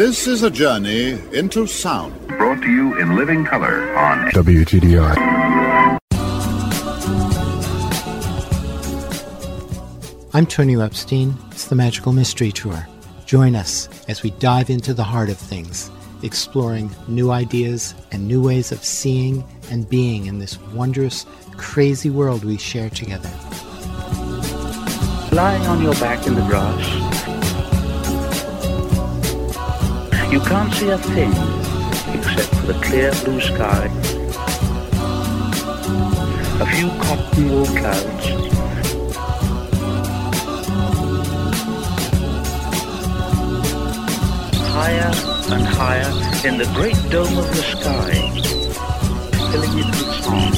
This is a journey into sound. Brought to you in living color on WTDI. I'm Tonio Epstein. It's the Magical Mystery Tour. Join us as we dive into the heart of things, exploring new ideas and new ways of seeing and being in this wondrous, crazy world we share together. Lying on your back in the grass, you can't see a thing except for the clear blue sky, a few cotton wool clouds, higher and higher in the great dome of the sky, filling it with song.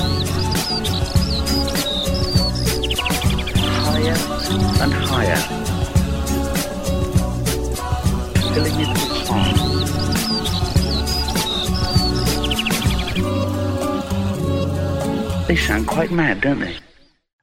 Higher and higher, filling it with sound quite mad, don't they?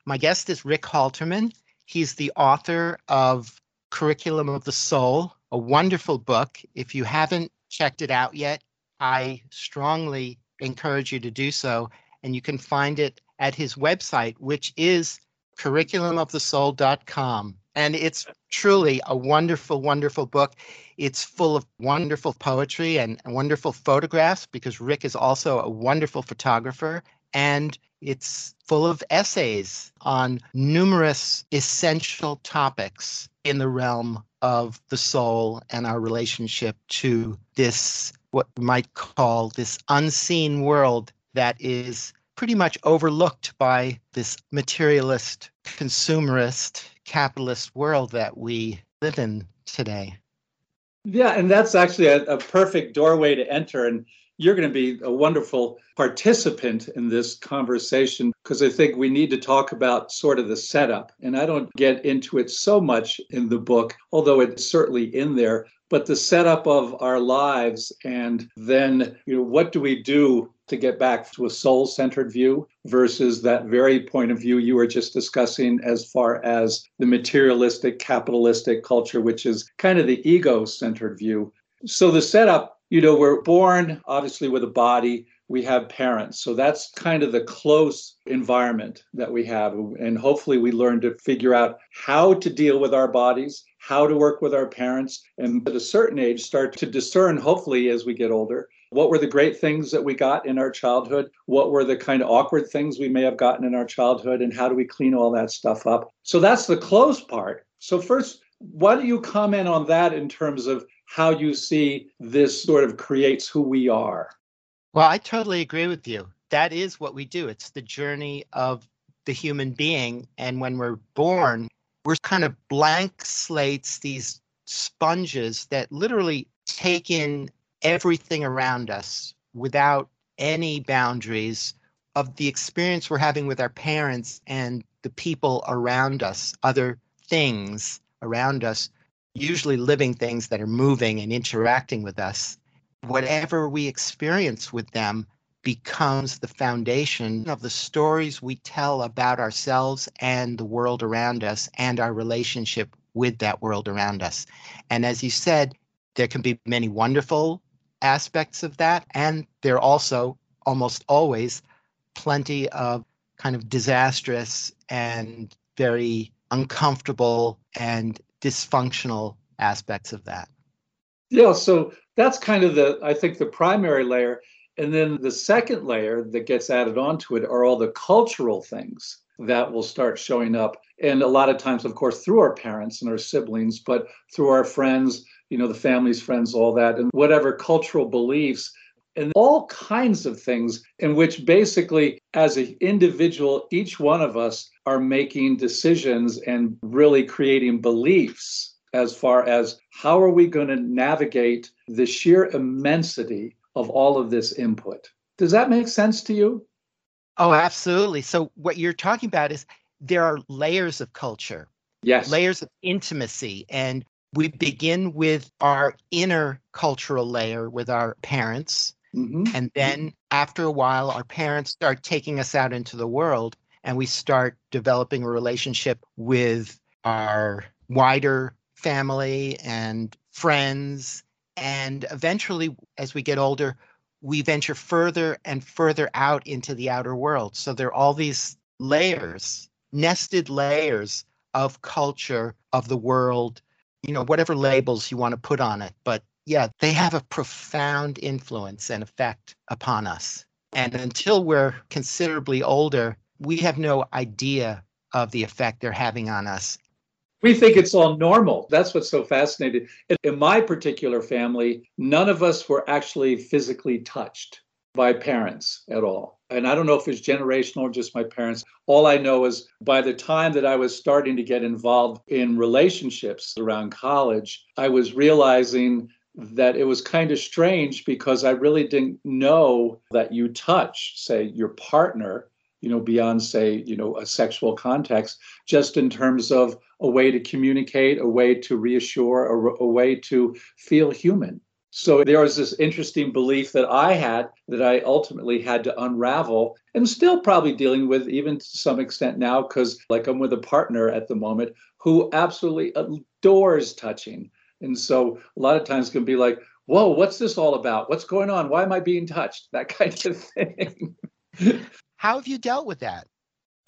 My guest is Rick Haltermann. He's the author of Curriculum of the Soul, a wonderful book. If you haven't checked it out yet, I strongly encourage you to do so. And you can find it at his website, which is curriculumofthesoul.com. And it's truly a wonderful, wonderful book. It's full of wonderful poetry and wonderful photographs because Rick is also a wonderful photographer. And it's full of essays on numerous essential topics in the realm of the soul and our relationship to this, what we might call this unseen world that is pretty much overlooked by this materialist, consumerist, capitalist world that we live in today. Yeah, and that's actually a, a perfect doorway to enter. And you're going to be a wonderful participant in this conversation because I think we need to talk about sort of the setup. And I don't get into it so much in the book, although it's certainly in there, but the setup of our lives and then, you know, what do we do to get back to a soul centered view versus that very point of view you were just discussing as far as the materialistic, capitalistic culture, which is kind of the ego centered view. So the setup you know, we're born obviously with a body, we have parents. So that's kind of the close environment that we have. And hopefully we learn to figure out how to deal with our bodies, how to work with our parents, and at a certain age start to discern, hopefully as we get older, what were the great things that we got in our childhood? What were the kind of awkward things we may have gotten in our childhood? And how do we clean all that stuff up? So that's the close part. So, first, why don't you comment on that in terms of how you see this sort of creates who we are. Well, I totally agree with you. That is what we do. It's the journey of the human being. And when we're born, we're kind of blank slates, these sponges that literally take in everything around us without any boundaries of the experience we're having with our parents and the people around us, other things around us usually living things that are moving and interacting with us, whatever we experience with them becomes the foundation of the stories we tell about ourselves and the world around us and our relationship with that world around us. And as you said, there can be many wonderful aspects of that. And there are also almost always plenty of kind of disastrous and very uncomfortable and dysfunctional aspects of that. Yeah, so that's kind of the, I think, the primary layer. And then the second layer that gets added onto it are all the cultural things that will start showing up. And a lot of times, of course, through our parents and our siblings, but through our friends, you know, the family's friends, all that, and whatever cultural beliefs and all kinds of things in which basically, as an individual, each one of us are making decisions and really creating beliefs as far as how are we going to navigate the sheer immensity of all of this input. Does that make sense to you? Oh, absolutely. So, what you're talking about is there are layers of culture, yes, layers of intimacy. And we begin with our inner cultural layer with our parents. Mm-hmm. And then after a while, our parents start taking us out into the world and we start developing a relationship with our wider family and friends. And eventually, as we get older, we venture further and further out into the outer world. So there are all these layers, nested layers of culture, of the world, you know, whatever labels you want to put on it. But yeah, they have a profound influence and effect upon us. And until we're considerably older, we have no idea of the effect they're having on us. We think it's all normal. That's what's so fascinating. In my particular family, none of us were actually physically touched by parents at all. And I don't know if it's generational or just my parents. All I know is by the time that I was starting to get involved in relationships around college, I was realizing that it was kind of strange because I really didn't know that you touch, say, your partner, you know, beyond, say, you know, a sexual context, just in terms of a way to communicate, a way to reassure, a, a way to feel human. So there was this interesting belief that I had that I ultimately had to unravel and still probably dealing with even to some extent now because like I'm with a partner at the moment who absolutely adores touching and so a lot of times can be like, whoa, what's this all about? What's going on? Why am I being touched? That kind of thing. How have you dealt with that?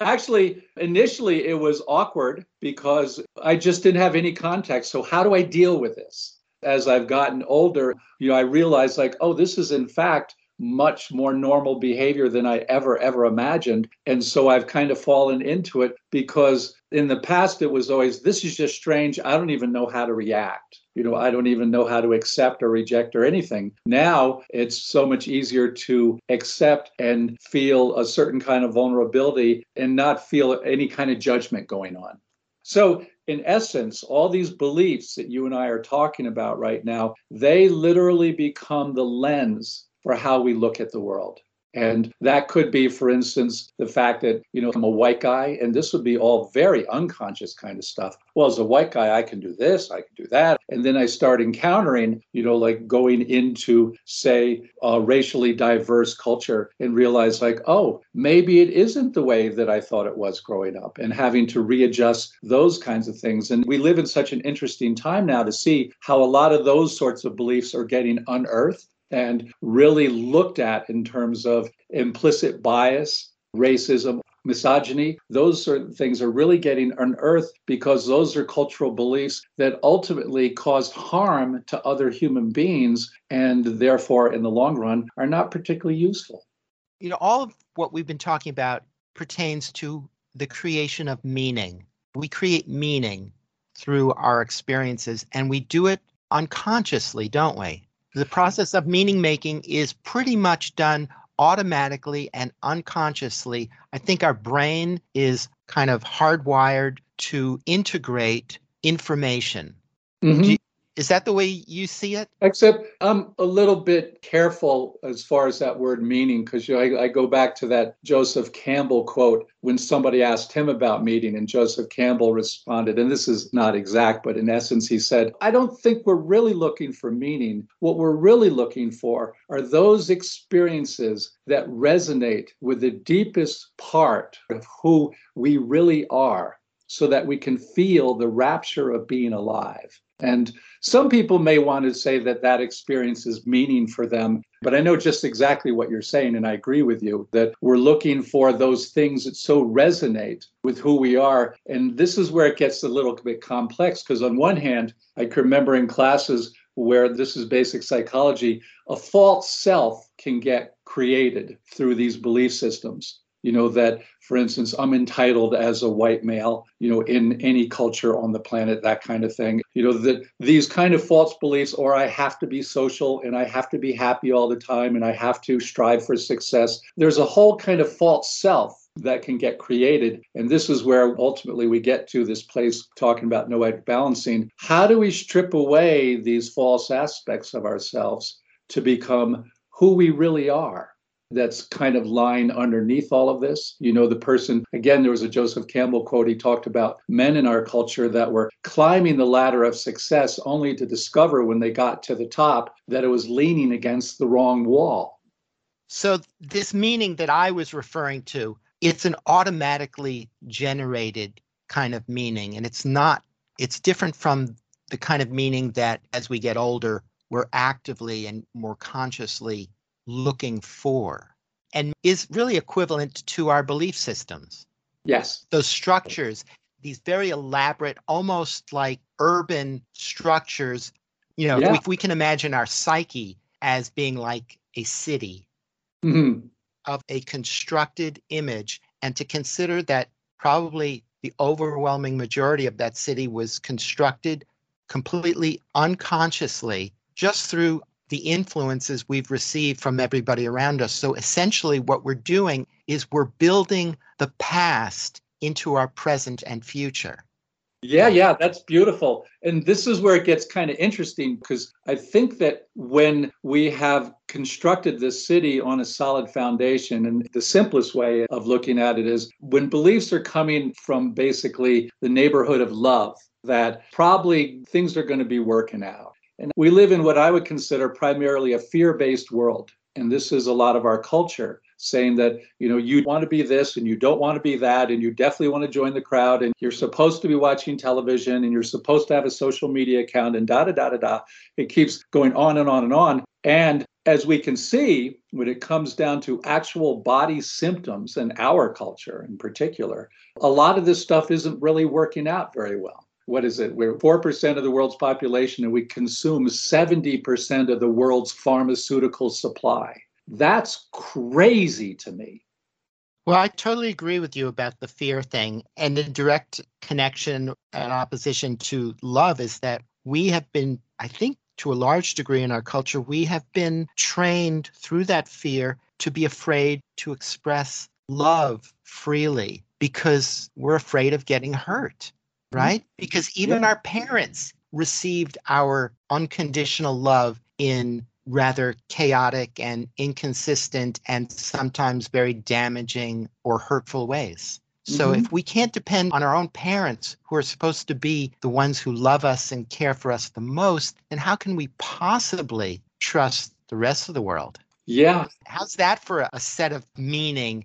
Actually, initially it was awkward because I just didn't have any context. So, how do I deal with this? As I've gotten older, you know, I realized like, oh, this is in fact much more normal behavior than I ever, ever imagined. And so I've kind of fallen into it because in the past it was always, this is just strange. I don't even know how to react. You know, I don't even know how to accept or reject or anything. Now it's so much easier to accept and feel a certain kind of vulnerability and not feel any kind of judgment going on. So, in essence, all these beliefs that you and I are talking about right now, they literally become the lens for how we look at the world. And that could be, for instance, the fact that, you know, I'm a white guy, and this would be all very unconscious kind of stuff. Well, as a white guy, I can do this, I can do that. And then I start encountering, you know, like going into, say, a racially diverse culture and realize, like, oh, maybe it isn't the way that I thought it was growing up, and having to readjust those kinds of things. And we live in such an interesting time now to see how a lot of those sorts of beliefs are getting unearthed and really looked at in terms of implicit bias, racism, misogyny. Those sort of things are really getting unearthed because those are cultural beliefs that ultimately cause harm to other human beings and therefore, in the long run, are not particularly useful. You know, all of what we've been talking about pertains to the creation of meaning. We create meaning through our experiences and we do it unconsciously, don't we? The process of meaning making is pretty much done automatically and unconsciously. I think our brain is kind of hardwired to integrate information. Mm-hmm. You, is that the way you see it? Except I'm a little bit careful as far as that word meaning, because you know, I, I, go back to that Joseph Campbell quote when somebody asked him about meaning, and Joseph Campbell responded, and this is not exact, but in essence, he said, I don't think we're really looking for meaning. What we're really looking for are those experiences that resonate with the deepest part of who we really are so that we can feel the rapture of being alive. And some people may want to say that that experience is meaning for them, but I know just exactly what you're saying. And I agree with you that we're looking for those things that so resonate with who we are. And this is where it gets a little bit complex because, on one hand, I can remember in classes where this is basic psychology, a false self can get created through these belief systems you know that for instance i'm entitled as a white male you know in any culture on the planet that kind of thing you know that these kind of false beliefs or i have to be social and i have to be happy all the time and i have to strive for success there's a whole kind of false self that can get created. And this is where ultimately we get to this place talking about noetic balancing. How do we strip away these false aspects of ourselves to become who we really are? That's kind of lying underneath all of this. You know, the person, again, there was a Joseph Campbell quote. He talked about men in our culture that were climbing the ladder of success only to discover when they got to the top that it was leaning against the wrong wall. So, this meaning that I was referring to, it's an automatically generated kind of meaning. And it's not, it's different from the kind of meaning that as we get older, we're actively and more consciously looking for and is really equivalent to our belief systems. Yes. Those structures, these very elaborate, almost like urban structures. You know, Yeah. if, we, we can imagine our psyche as being like a city Mhm. of a constructed image, and to consider that probably the overwhelming majority of that city was constructed completely unconsciously just through the influences we've received from everybody around us. So essentially, what we're doing is we're building the past into our present and future. Yeah, yeah, that's beautiful. And this is where it gets kind of interesting because I think that when we have constructed this city on a solid foundation, and the simplest way of looking at it is when beliefs are coming from basically the neighborhood of love, that probably things are going to be working out. And we live in what I would consider primarily a fear based world. And this is a lot of our culture saying that, you know, you want to be this and you don't want to be that. And you definitely want to join the crowd. And you're supposed to be watching television and you're supposed to have a social media account and da da da da da. It keeps going on and on and on. And as we can see, when it comes down to actual body symptoms in our culture in particular, a lot of this stuff isn't really working out very well what is it? We're 4% of the world's population and we consume 70% of the world's pharmaceutical supply. That's crazy to me. Well, I totally agree with you about the fear thing. And the direct connection and opposition to love is that we have been, I think, to a large degree in our culture, we have been trained through that fear to be afraid to express love freely because we're afraid of getting hurt, right? Because even Yeah. our parents received our unconditional love in rather chaotic and inconsistent and sometimes very damaging or hurtful ways. So Mhm. if we can't depend on our own parents who are supposed to be the ones who love us and care for us the most, then how can we possibly trust the rest of the world? Yeah. How's that for a- a set of meaning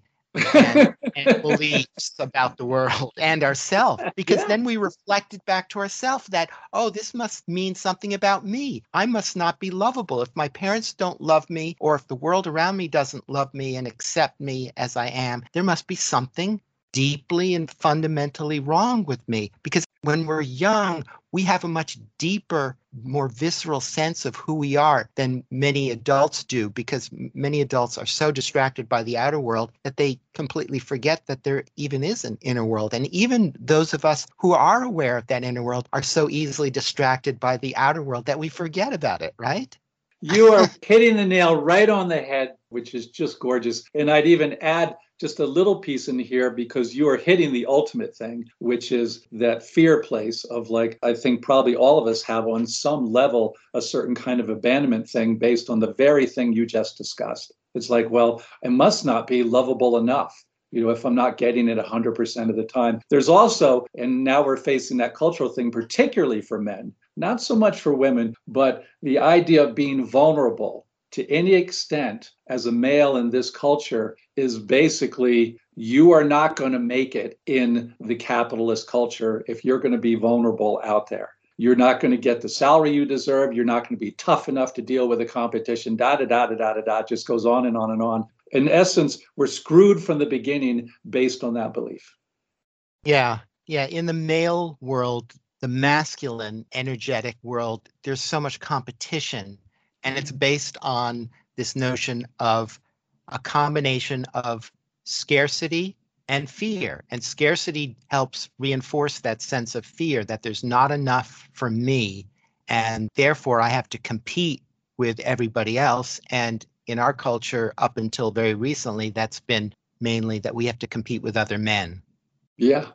and, and beliefs about the world and ourselves? Because Yeah. then we reflect it back to ourselves that, oh, this must mean something about me. I must not be lovable. If my parents don't love me, or if the world around me doesn't love me and accept me as I am, there must be something deeply and fundamentally wrong with me. Because when we're young, we have a much deeper, more visceral sense of who we are than many adults do, because many adults are so distracted by the outer world that they completely forget that there even is an inner world. And even those of us who are aware of that inner world are so easily distracted by the outer world that we forget about it, right? You are hitting the nail right on the head, which is just gorgeous. And I'd even add just a little piece in here because you are hitting the ultimate thing, which is that fear place of like, I think probably all of us have on some level a certain kind of abandonment thing based on the very thing you just discussed. It's like, well, I must not be lovable enough. You know, if I'm not getting it 100% of the time. There's also, and now we're facing that cultural thing, particularly for men, not so much for women, but the idea of being vulnerable to any extent as a male in this culture is basically you are not going to make it in the capitalist culture if you're going to be vulnerable out there. You're not going to get the salary you deserve. You're not going to be tough enough to deal with the competition. Da da da da da da da. Just goes on and on and on. In essence, we're screwed from the beginning based on that belief. Yeah. Yeah. In the male world, the masculine, energetic world, there's so much competition. And it's mm-hmm. based on this notion of a combination of scarcity and fear. And scarcity helps reinforce that sense of fear that there's not enough for me. And therefore, I have to compete with everybody else. And in our culture, up until very recently, that's been mainly that we have to compete with other men. Yeah.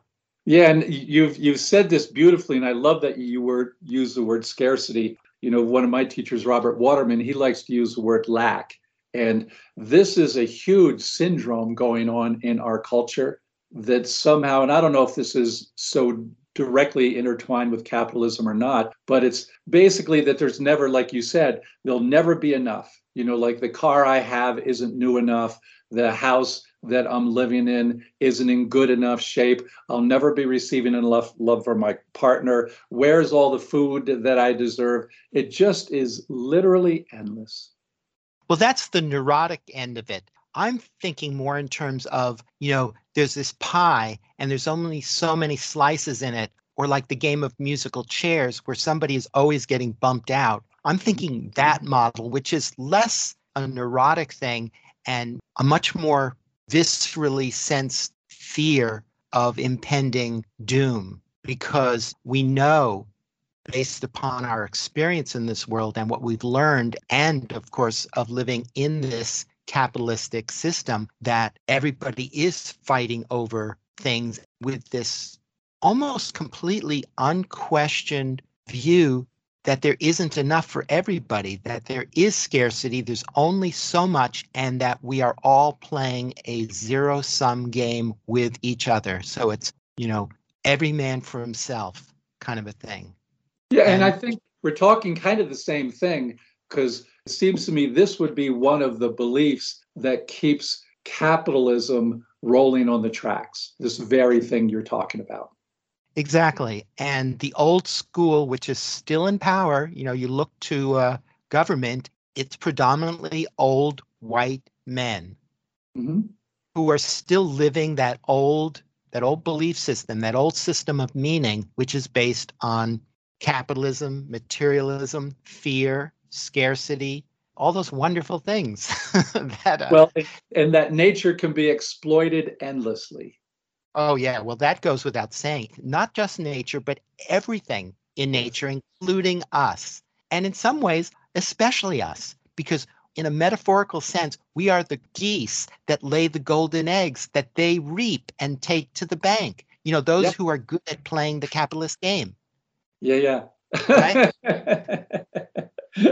Yeah, and you've you've said this beautifully, and I love that you word use the word scarcity. You know, one of my teachers, Robert Waterman, he likes to use the word lack. And this is a huge syndrome going on in our culture that somehow, and I don't know if this is so directly intertwined with capitalism or not, but it's basically that there's never, like you said, there'll never be enough. You know, like the car I have isn't new enough, the house that I'm living in isn't in good enough shape. I'll never be receiving enough love from my partner. Where's all the food that I deserve? It just is literally endless. Well, that's the neurotic end of it. I'm thinking more in terms of, you know, there's this pie and there's only so many slices in it, or like the game of musical chairs where somebody is always getting bumped out. I'm thinking that model, which is less a neurotic thing and a much more viscerally sense fear of impending doom because we know based upon our experience in this world and what we've learned, and of course, of living in this capitalistic system, that everybody is fighting over things with this almost completely unquestioned view that there isn't enough for everybody, that there is scarcity, there's only so much, and that we are all playing a zero sum game with each other. So it's, you know, every man for himself kind of a thing. Yeah, and, and I think we're talking kind of the same thing because it seems to me this would be one of the beliefs that keeps capitalism rolling on the tracks, this very thing you're talking about. Exactly. And the old school, which is still in power, you know, you look to uh, government, it's predominantly old white men mm-hmm. who are still living that old that old belief system, that old system of meaning, which is based on capitalism, materialism, fear, scarcity, all those wonderful things that uh, well and that nature can be exploited endlessly oh yeah well that goes without saying not just nature but everything in nature including us and in some ways especially us because in a metaphorical sense we are the geese that lay the golden eggs that they reap and take to the bank you know those yep. who are good at playing the capitalist game yeah, yeah. Right?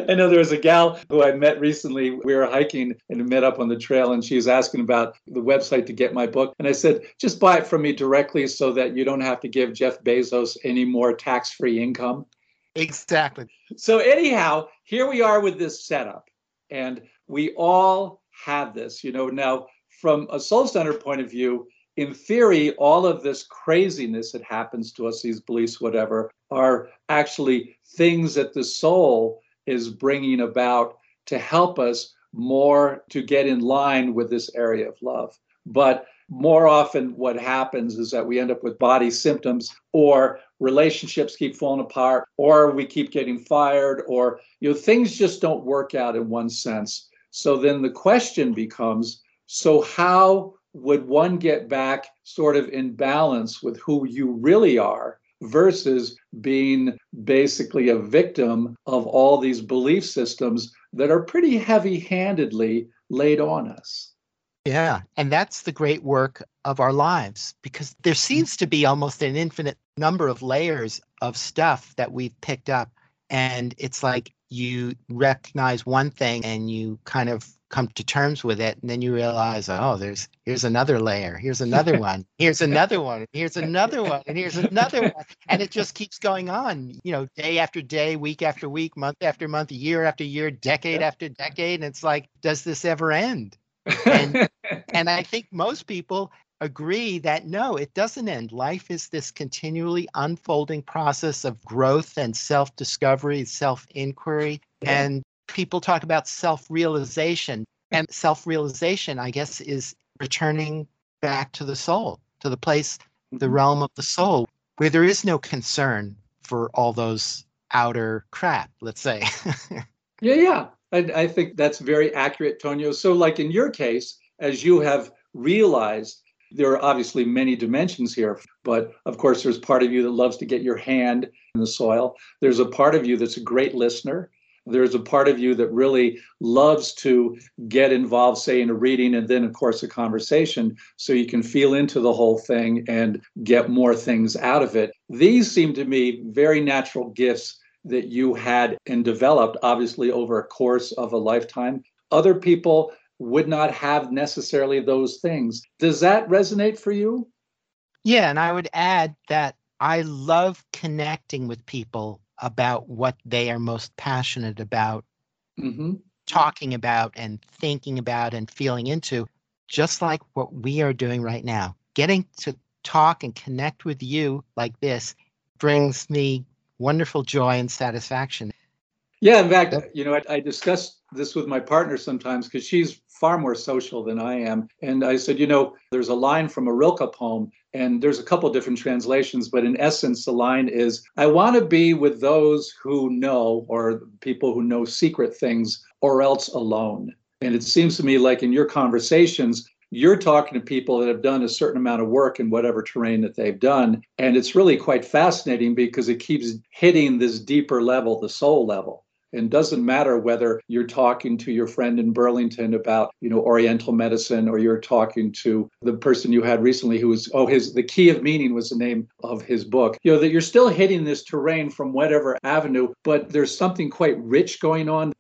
I know there was a gal who I met recently. We were hiking and met up on the trail, and she was asking about the website to get my book. And I said, just buy it from me directly so that you don't have to give Jeff Bezos any more tax free income. Exactly. So, anyhow, here we are with this setup, and we all have this. You know, now from a soul center point of view, in theory, all of this craziness that happens to us, these beliefs, whatever, are actually things that the soul is bringing about to help us more to get in line with this area of love. But more often, what happens is that we end up with body symptoms, or relationships keep falling apart, or we keep getting fired, or you know things just don't work out in one sense. So then the question becomes: so how would one get back sort of in balance with who you really are versus being basically a victim of all these belief systems that are pretty heavy handedly laid on us. Yeah. And that's the great work of our lives because there seems to be almost an infinite number of layers of stuff that we've picked up. And it's like you recognize one thing and you kind of come to terms with it and then you realize oh there's here's another layer here's another one here's another one here's another one and here's another one and it just keeps going on you know day after day week after week month after month year after year decade after decade and it's like does this ever end? And and i think most people agree that no it doesn't end. Life is this continually unfolding process of growth and self-discovery self-inquiry yeah. and people talk about self realization. And self realization, I guess, is returning back to the soul, to the place, the mm-hmm. realm of the soul, where there is no concern for all those outer crap, let's say. yeah, yeah. I, I think that's very accurate, Tonio. So, like in your case, as you have realized, there are obviously many dimensions here, but of course, there's part of you that loves to get your hand in the soil. There's a part of you that's a great listener there's a part of you that really loves to get involved, say, in a reading and then, of course, a conversation, so you can feel into the whole thing and get more things out of it. These seem to me very natural gifts that you had and developed, obviously, over a course of a lifetime. Other people would not have necessarily those things. Does that resonate for you? Yeah, and I would add that I love connecting with people about what they are most passionate about, mm-hmm. talking about, and thinking about, and feeling into. just like what we are doing right now. Getting to talk and connect with you like this brings me wonderful joy and satisfaction. Yeah, in fact, you know, I, I discuss this with my partner sometimes because she's far more social than I am. And I said, you know, there's a line from a Rilke poem, and there's a couple different translations, but in essence, the line is I want to be with those who know, or people who know secret things, or else alone. And it seems to me like in your conversations, you're talking to people that have done a certain amount of work in whatever terrain that they've done. And it's really quite fascinating because it keeps hitting this deeper level, the soul level. And doesn't matter whether you're talking to your friend in Burlington about, you know, Oriental medicine, or you're talking to the person you had recently who was, oh, his the key of meaning was the name of his book. You know, that you're still hitting this terrain from whatever avenue, but there's something quite rich going on.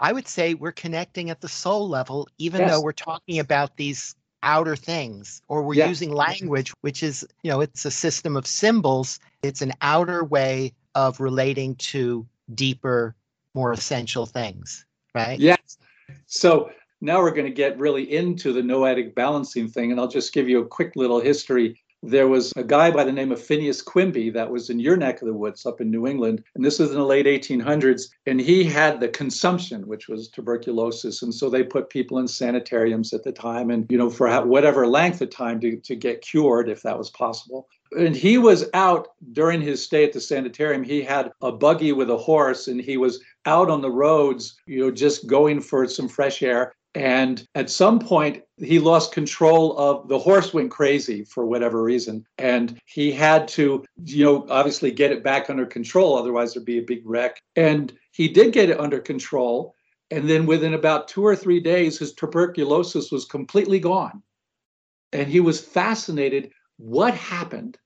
I would say we're connecting at the soul level, even Yes. though we're talking about these outer things, or we're Yeah. using language, which is, you know, it's a system of symbols. It's an outer way of relating to deeper, more essential things, right? Yes. So now we're going to get really into the noetic balancing thing. And I'll just give you a quick little history. There was a guy by the name of Phineas Quimby that was in your neck of the woods up in New England. And this was in the late 1800s. And he had the consumption, which was tuberculosis. And so they put people in sanitariums at the time and, you know, for whatever length of time to, to get cured, if that was possible. And he was out during his stay at the sanitarium. He had a buggy with a horse and he was out on the roads, you know, just going for some fresh air. And at some point, he lost control of the horse, went crazy for whatever reason. And he had to, you know, obviously get it back under control. Otherwise, there'd be a big wreck. And he did get it under control. And then within about two or three days, his tuberculosis was completely gone. And he was fascinated what happened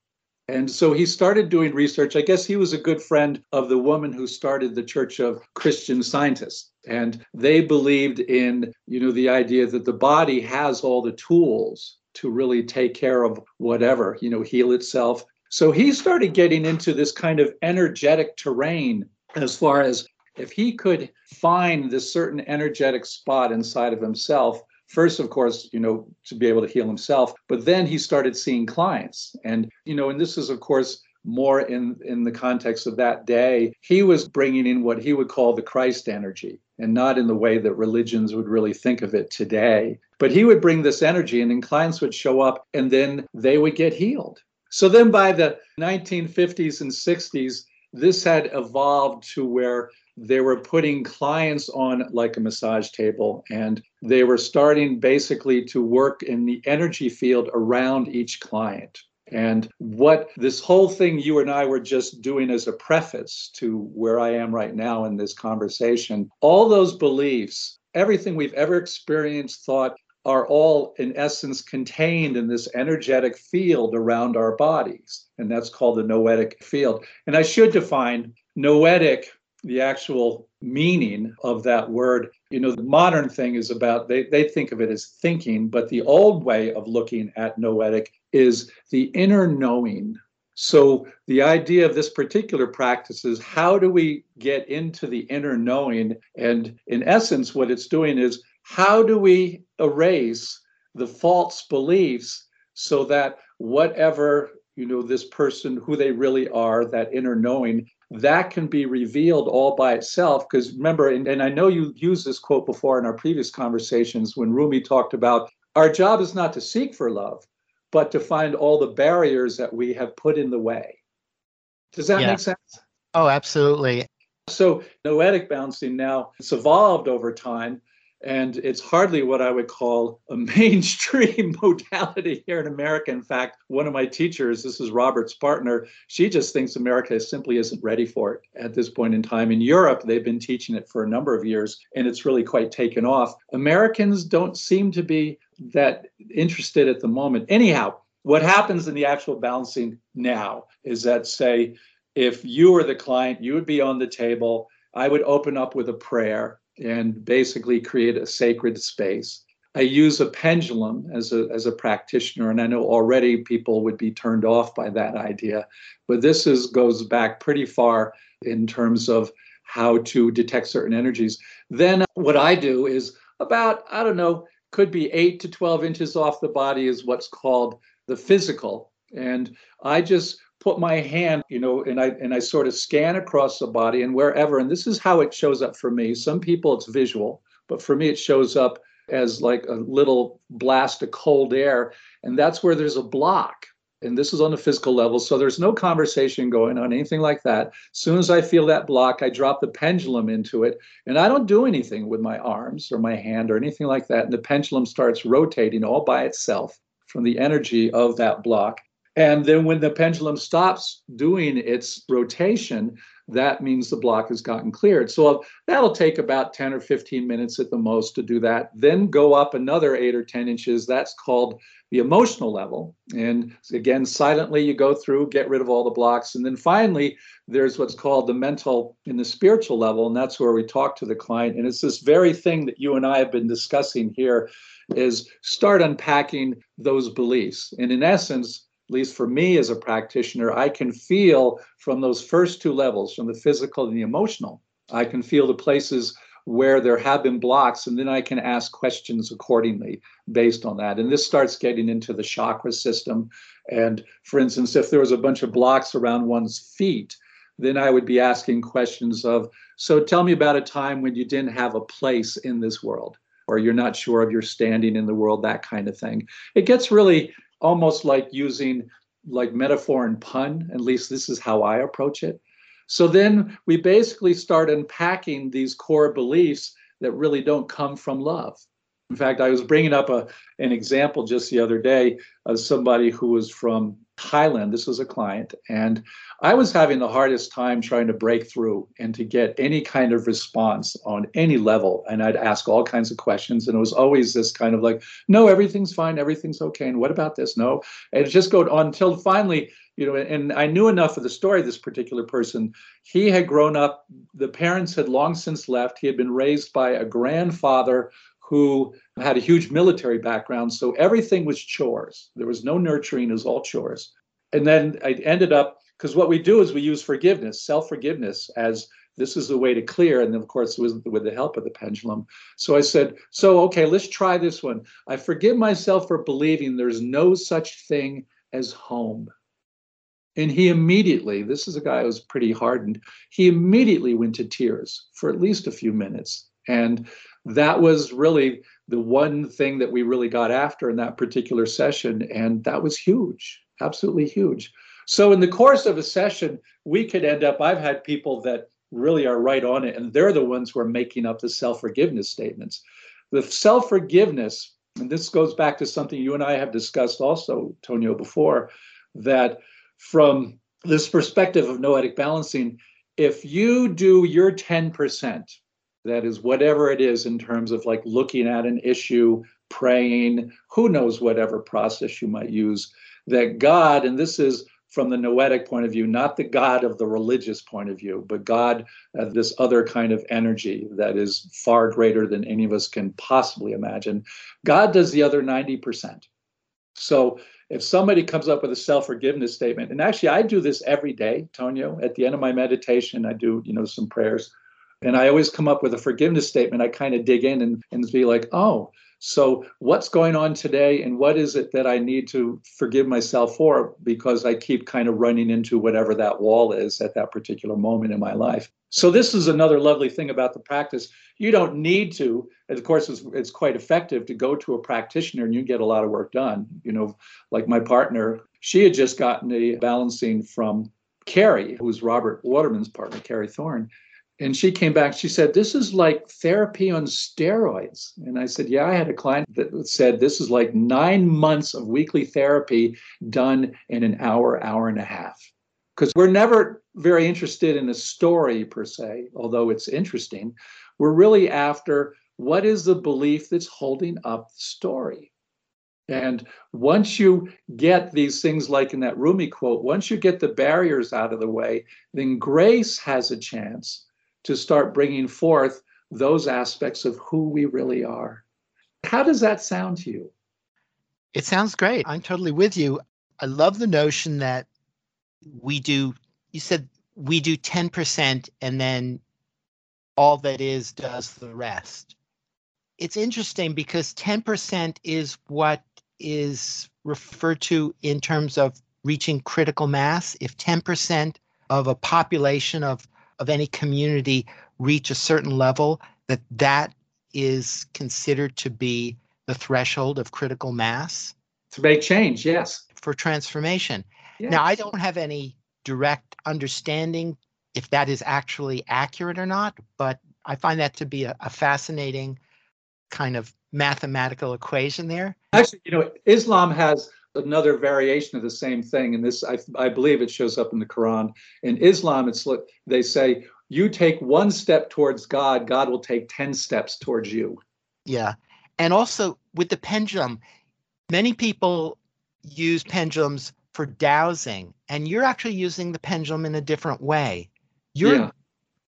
and so he started doing research. I guess he was a good friend of the woman who started the Church of Christian Scientists. And they believed in, you know, the idea that the body has all the tools to really take care of whatever, you know, heal itself. So he started getting into this kind of energetic terrain as far as if he could find this certain energetic spot inside of himself first of course you know to be able to heal himself but then he started seeing clients. And you know and this is of course more in in the context of that day. He was bringing in what he would call the christ energy and not in the way that religions would really think of it today. But he would bring this energy and then clients would show up and then they would get healed. So then by the 1950s and 60s this had evolved to where they were putting clients on like a massage table and they were starting basically to work in the energy field around each client. And what this whole thing you and I were just doing as a preface to where I am right now in this conversation, all those beliefs, everything we've ever experienced, thought, are all in essence contained in this energetic field around our bodies. And that's called the noetic field. And I should define noetic the actual meaning of that word. You know, the modern thing is about, they, they think of it as thinking, but the old way of looking at noetic is the inner knowing. So the idea of this particular practice is how do we get into the inner knowing? And in essence, what it's doing is how do we erase the false beliefs so that whatever you know this person who they really are that inner knowing that can be revealed all by itself. Because remember, and, and I know you used this quote before in our previous conversations when Rumi talked about our job is not to seek for love, but to find all the barriers that we have put in the way. Does that Yeah. make sense? Oh, absolutely. So noetic balancing now it's evolved over time and it's hardly what I would call a mainstream modality here in America. In fact, one of my teachers, this is Robert's partner, she just thinks America simply isn't ready for it at this point in time. In Europe, they've been teaching it for a number of years and it's really quite taken off. Americans don't seem to be that interested at the moment. Anyhow, what happens in the actual balancing now is that, say, if you were the client, you would be on the table. I would open up with a prayer and basically create a sacred space. I use a pendulum as a, as a practitioner, and I know already people would be turned off by that idea. But this is goes back pretty far in terms of how to detect certain energies. Then what I do is about, I don't know, could be 8 to 12 inches off the body is what's called the physical. And I just put my hand, you know, and I and I sort of scan across the body and wherever and this is how it shows up for me. Some people it's visual, but for me it shows up as like a little blast of cold air and that's where there's a block and this is on the physical level so there's no conversation going on anything like that as soon as i feel that block i drop the pendulum into it and i don't do anything with my arms or my hand or anything like that and the pendulum starts rotating all by itself from the energy of that block and then when the pendulum stops doing its rotation that means the block has gotten cleared. So that'll take about 10 or 15 minutes at the most to do that. Then go up another eight or 10 inches. That's called the emotional level. And again, silently you go through, get rid of all the blocks. And then finally, there's what's called the mental in the spiritual level. And that's where we talk to the client. And it's this very thing that you and I have been discussing here is start unpacking those beliefs. And in essence, at least for me as a practitioner, I can feel from those first two levels, from the physical and the emotional, I can feel the places where there have been blocks, and then I can ask questions accordingly based on that. And this starts getting into the chakra system. And for instance, if there was a bunch of blocks around one's feet, then I would be asking questions of, so tell me about a time when you didn't have a place in this world, or you're not sure of your standing in the world, that kind of thing. It gets really almost like using like metaphor and pun. At least this is how I approach it. So then we basically start unpacking these core beliefs that really don't come from love. In fact, I was bringing up a, an example just the other day of somebody who was from Thailand. This was a client, and I was having the hardest time trying to break through and to get any kind of response on any level. And I'd ask all kinds of questions, and it was always this kind of like, "No, everything's fine, everything's okay." And what about this? No, and it just go on until finally, you know. And I knew enough of the story of this particular person. He had grown up; the parents had long since left. He had been raised by a grandfather who had a huge military background. So everything was chores. There was no nurturing, it was all chores. And then I ended up, because what we do is we use forgiveness, self forgiveness, as this is the way to clear. And then, of course, with, with the help of the pendulum. So I said, so, okay, let's try this one. I forgive myself for believing there's no such thing as home. And he immediately, this is a guy who was pretty hardened, he immediately went to tears for at least a few minutes. And that was really the one thing that we really got after in that particular session. And that was huge, absolutely huge. So, in the course of a session, we could end up, I've had people that really are right on it, and they're the ones who are making up the self forgiveness statements. The self forgiveness, and this goes back to something you and I have discussed also, Tonio, before, that from this perspective of noetic balancing, if you do your 10%, that is whatever it is in terms of like looking at an issue praying who knows whatever process you might use that god and this is from the noetic point of view not the god of the religious point of view but god uh, this other kind of energy that is far greater than any of us can possibly imagine god does the other 90% so if somebody comes up with a self-forgiveness statement and actually i do this every day tonio at the end of my meditation i do you know some prayers and I always come up with a forgiveness statement. I kind of dig in and, and be like, oh, so what's going on today and what is it that I need to forgive myself for because I keep kind of running into whatever that wall is at that particular moment in my life. So this is another lovely thing about the practice. You don't need to, of course, it's, it's quite effective to go to a practitioner and you get a lot of work done. You know, like my partner, she had just gotten a balancing from Carrie, who's Robert Waterman's partner, Carrie Thorne and she came back she said this is like therapy on steroids. And i said yeah i had a client that said this is like nine months of weekly therapy done in an hour hour and a half. Because we're never very interested in a story per se although it's interesting. We're really after what is the belief that's holding up the story. And once you get these things like in that Rumi quote, once you get the barriers out of the way, then grace has a chance to start bringing forth those aspects of who we really are. How does that sound to you? It sounds great. I'm totally with you. I love the notion that we do, you said we do 10% and then all that is does the rest. it's interesting because 10% is what is referred to in terms of reaching critical mass. If 10% of a population of, of any community reach a certain level, that that is considered to be the threshold of critical mass To make change, yes. for transformation. Yeah. Now, I don't have any direct understanding if that is actually accurate or not, but I find that to be a, a fascinating kind of mathematical equation there. Actually, you know, Islam has another variation of the same thing, and this I, I believe it shows up in the Quran. In Islam, it's they say, you take one step towards God, God will take 10 steps towards you. Yeah. And also with the pendulum, many people use pendulums for dowsing, and you're actually using the pendulum in a different way. You're Yeah.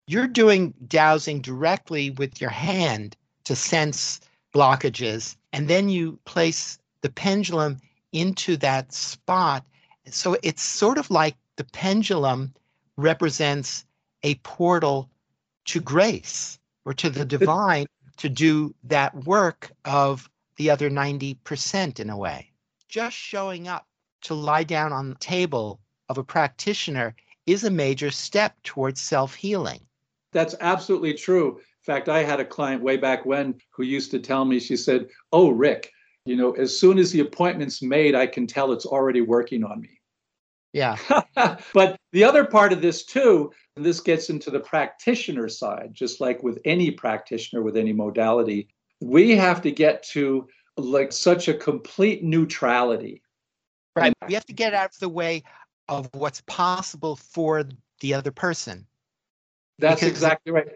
you're doing dowsing directly with your hand to sense blockages, and then you place the pendulum into that spot. So it's sort of like the pendulum represents a portal to grace or to the divine to do that work of the other 90% in a way. Just showing up to lie down on the table of a practitioner is a major step towards self healing. That's absolutely true. In fact, I had a client way back when who used to tell me, she said, Oh, Rick, you know, as soon as the appointment's made, I can tell it's already working on me. Yeah. but the other part of this too, and this gets into the practitioner side, just like with any practitioner with any modality, we have to get to like such a complete neutrality. Right. We have to get out of the way of what's possible for the other person. That's Because- exactly right.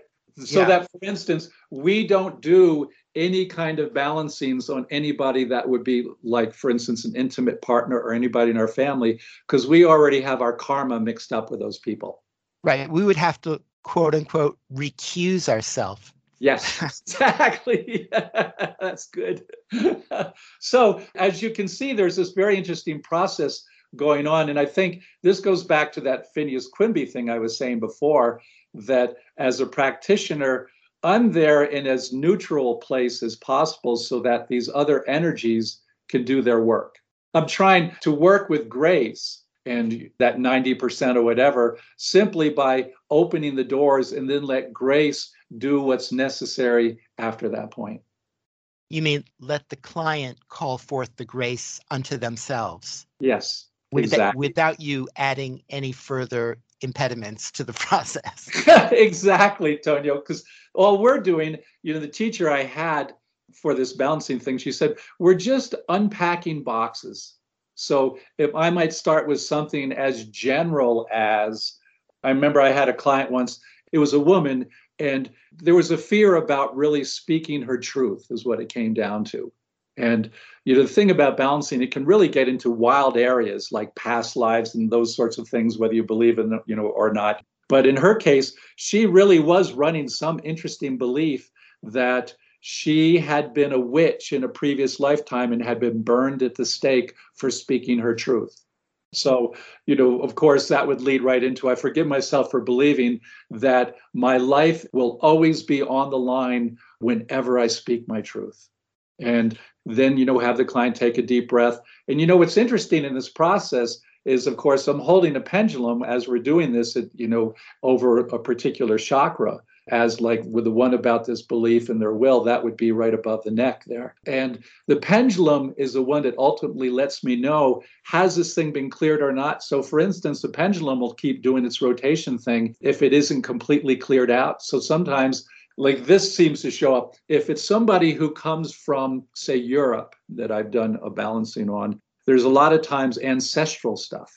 So Yeah. that, for instance, we don't do any kind of balancings on anybody that would be like, for instance, an intimate partner or anybody in our family, because we already have our karma mixed up with those people. Right. We would have to quote unquote recuse ourselves. Yes, exactly. That's good. so, as you can see, there's this very interesting process going on. And I think this goes back to that Phineas Quimby thing I was saying before that as a practitioner, I'm there in as neutral a place as possible so that these other energies can do their work. I'm trying to work with grace and that 90% or whatever simply by opening the doors and then let grace do what's necessary after that point. You mean let the client call forth the grace unto themselves Yes, without, exactly. without you adding any further impediments to the process. exactly, Tonio. Because all we're doing, you know, the teacher I had for this balancing thing, she said, we're just unpacking boxes. So if I might start with something as general as, I remember I had a client once, it was a woman, and there was a fear about really speaking her truth, is what it came down to. And you know, the thing about balancing, it can really get into wild areas like past lives and those sorts of things, whether you believe in you know, or not. But in her case, she really was running some interesting belief that she had been a witch in a previous lifetime and had been burned at the stake for speaking her truth. So, you know, of course, that would lead right into I forgive myself for believing that my life will always be on the line whenever I speak my truth. And then, you know, have the client take a deep breath. And, you know, what's interesting in this process is, of course, I'm holding a pendulum as we're doing this, at, you know, over a particular chakra as like with the one about this belief in their will, that would be right above the neck there. And the pendulum is the one that ultimately lets me know has this thing been cleared or not. So, for instance, the pendulum will keep doing its rotation thing if it isn't completely cleared out. So sometimes, like this seems to show up. If it's somebody who comes from, say, Europe that I've done a balancing on, there's a lot of times ancestral stuff.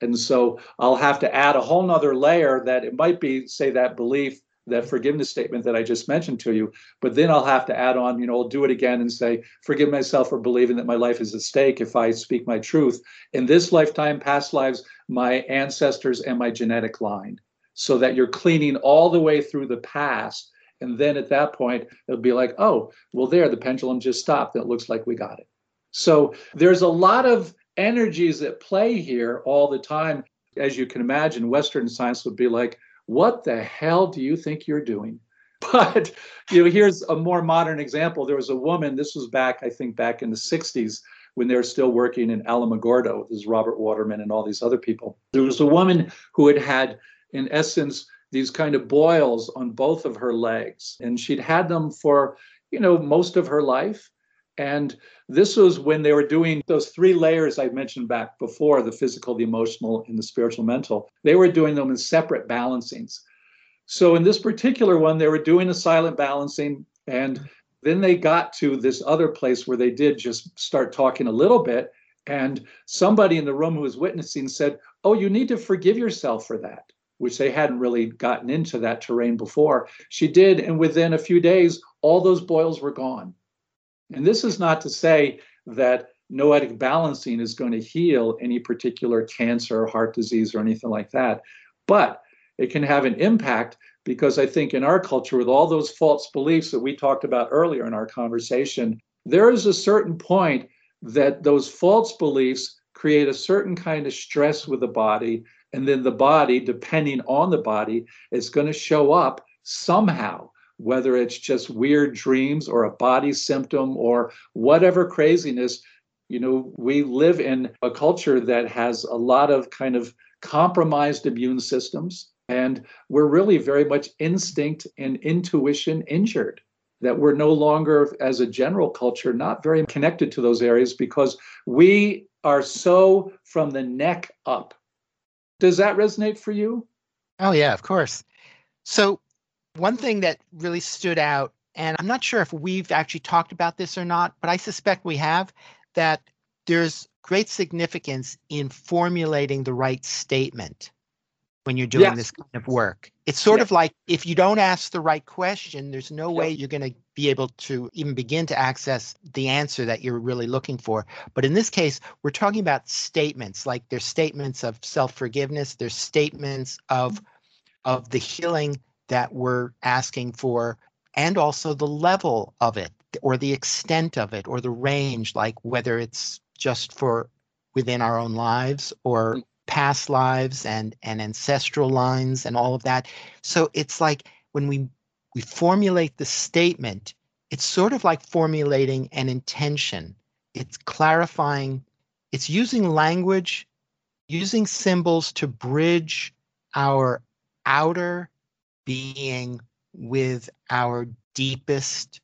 And so I'll have to add a whole nother layer that it might be, say, that belief that forgiveness statement that I just mentioned to you. But then I'll have to add on, you know, I'll do it again and say, forgive myself for believing that my life is at stake if I speak my truth. In this lifetime, past lives, my ancestors and my genetic line. So that you're cleaning all the way through the past. And then at that point, it'll be like, oh, well, there, the pendulum just stopped. It looks like we got it. So there's a lot of energies at play here all the time. As you can imagine, Western science would be like, what the hell do you think you're doing? But you know, here's a more modern example. There was a woman. This was back, I think, back in the '60s when they were still working in Alamogordo. This is Robert Waterman and all these other people. There was a woman who had had, in essence, these kind of boils on both of her legs, and she'd had them for you know most of her life. And this was when they were doing those three layers I mentioned back before the physical, the emotional, and the spiritual mental. They were doing them in separate balancings. So in this particular one, they were doing a silent balancing. And then they got to this other place where they did just start talking a little bit. And somebody in the room who was witnessing said, Oh, you need to forgive yourself for that, which they hadn't really gotten into that terrain before. She did. And within a few days, all those boils were gone. And this is not to say that noetic balancing is going to heal any particular cancer or heart disease or anything like that. But it can have an impact because I think in our culture, with all those false beliefs that we talked about earlier in our conversation, there is a certain point that those false beliefs create a certain kind of stress with the body. And then the body, depending on the body, is going to show up somehow whether it's just weird dreams or a body symptom or whatever craziness. You know, we live in a culture that has a lot of kind of compromised immune systems, and we're really very much instinct and intuition injured. That we're no longer, as a general culture, not very connected to those areas because we are so from the neck up. Does that resonate for you? Oh, yeah, of course. So, one thing that really stood out, and I'm not sure if we've actually talked about this or not, but I suspect we have, that there's great significance in formulating the right statement when you're doing Yes. this kind of work. It's sort of like if you don't ask the right question, there's no way you're going to be able to even begin to access the answer that you're really looking for. But in this case, we're talking about statements, like there's statements of self-forgiveness, there's statements of of the healing that we're asking for and also the level of it or the extent of it or the range like whether it's just for within our own lives or mm. Past lives and and ancestral lines and all of that so it's like when we we formulate the statement it's sort of like formulating an intention it's clarifying it's using language using symbols to bridge our outer being with our deepest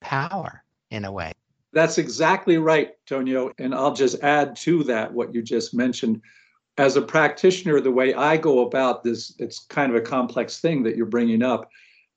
power in a way. That's exactly right, Tonio. And I'll just add to that what you just mentioned. As a practitioner, the way I go about this, it's kind of a complex thing that you're bringing up,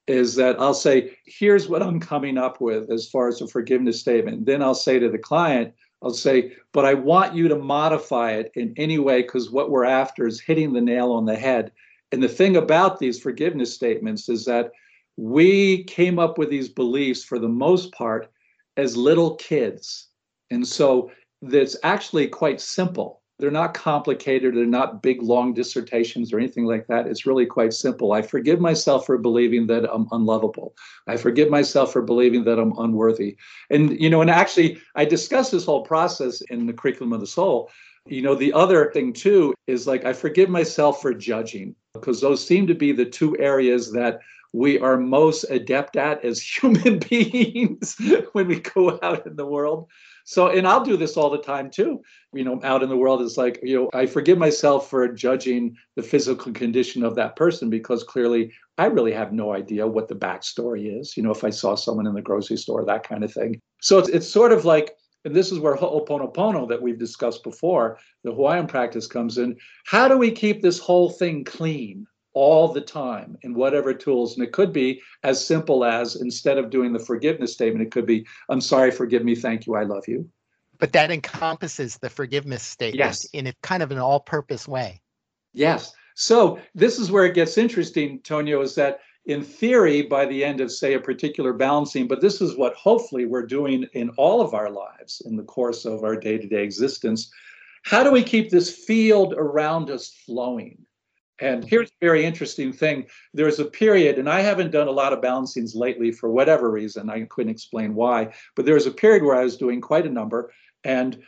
is that I'll say, here's what I'm coming up with as far as a forgiveness statement. Then I'll say to the client, I'll say, but I want you to modify it in any way because what we're after is hitting the nail on the head. And the thing about these forgiveness statements is that we came up with these beliefs for the most part as little kids. And so it's actually quite simple. They're not complicated. They're not big, long dissertations or anything like that. It's really quite simple. I forgive myself for believing that I'm unlovable. I forgive myself for believing that I'm unworthy. And, you know, and actually, I discuss this whole process in the curriculum of the soul. You know, the other thing too is like, I forgive myself for judging because those seem to be the two areas that we are most adept at as human beings when we go out in the world. So, and I'll do this all the time too. You know, out in the world, it's like, you know, I forgive myself for judging the physical condition of that person because clearly I really have no idea what the backstory is. You know, if I saw someone in the grocery store, that kind of thing. So it's, it's sort of like, and this is where Ho'oponopono that we've discussed before, the Hawaiian practice comes in. How do we keep this whole thing clean? All the time in whatever tools. And it could be as simple as instead of doing the forgiveness statement, it could be, I'm sorry, forgive me, thank you, I love you. But that encompasses the forgiveness statement Yes. in a kind of an all-purpose way. Yes. So this is where it gets interesting, Tonio, is that in theory, by the end of, say, a particular balancing, but this is what hopefully we're doing in all of our lives in the course of our day to day existence. How do we keep this field around us flowing? And here's a very interesting thing. There was a period, and I haven't done a lot of balancings lately for whatever reason. I couldn't explain why, but there was a period where I was doing quite a number, and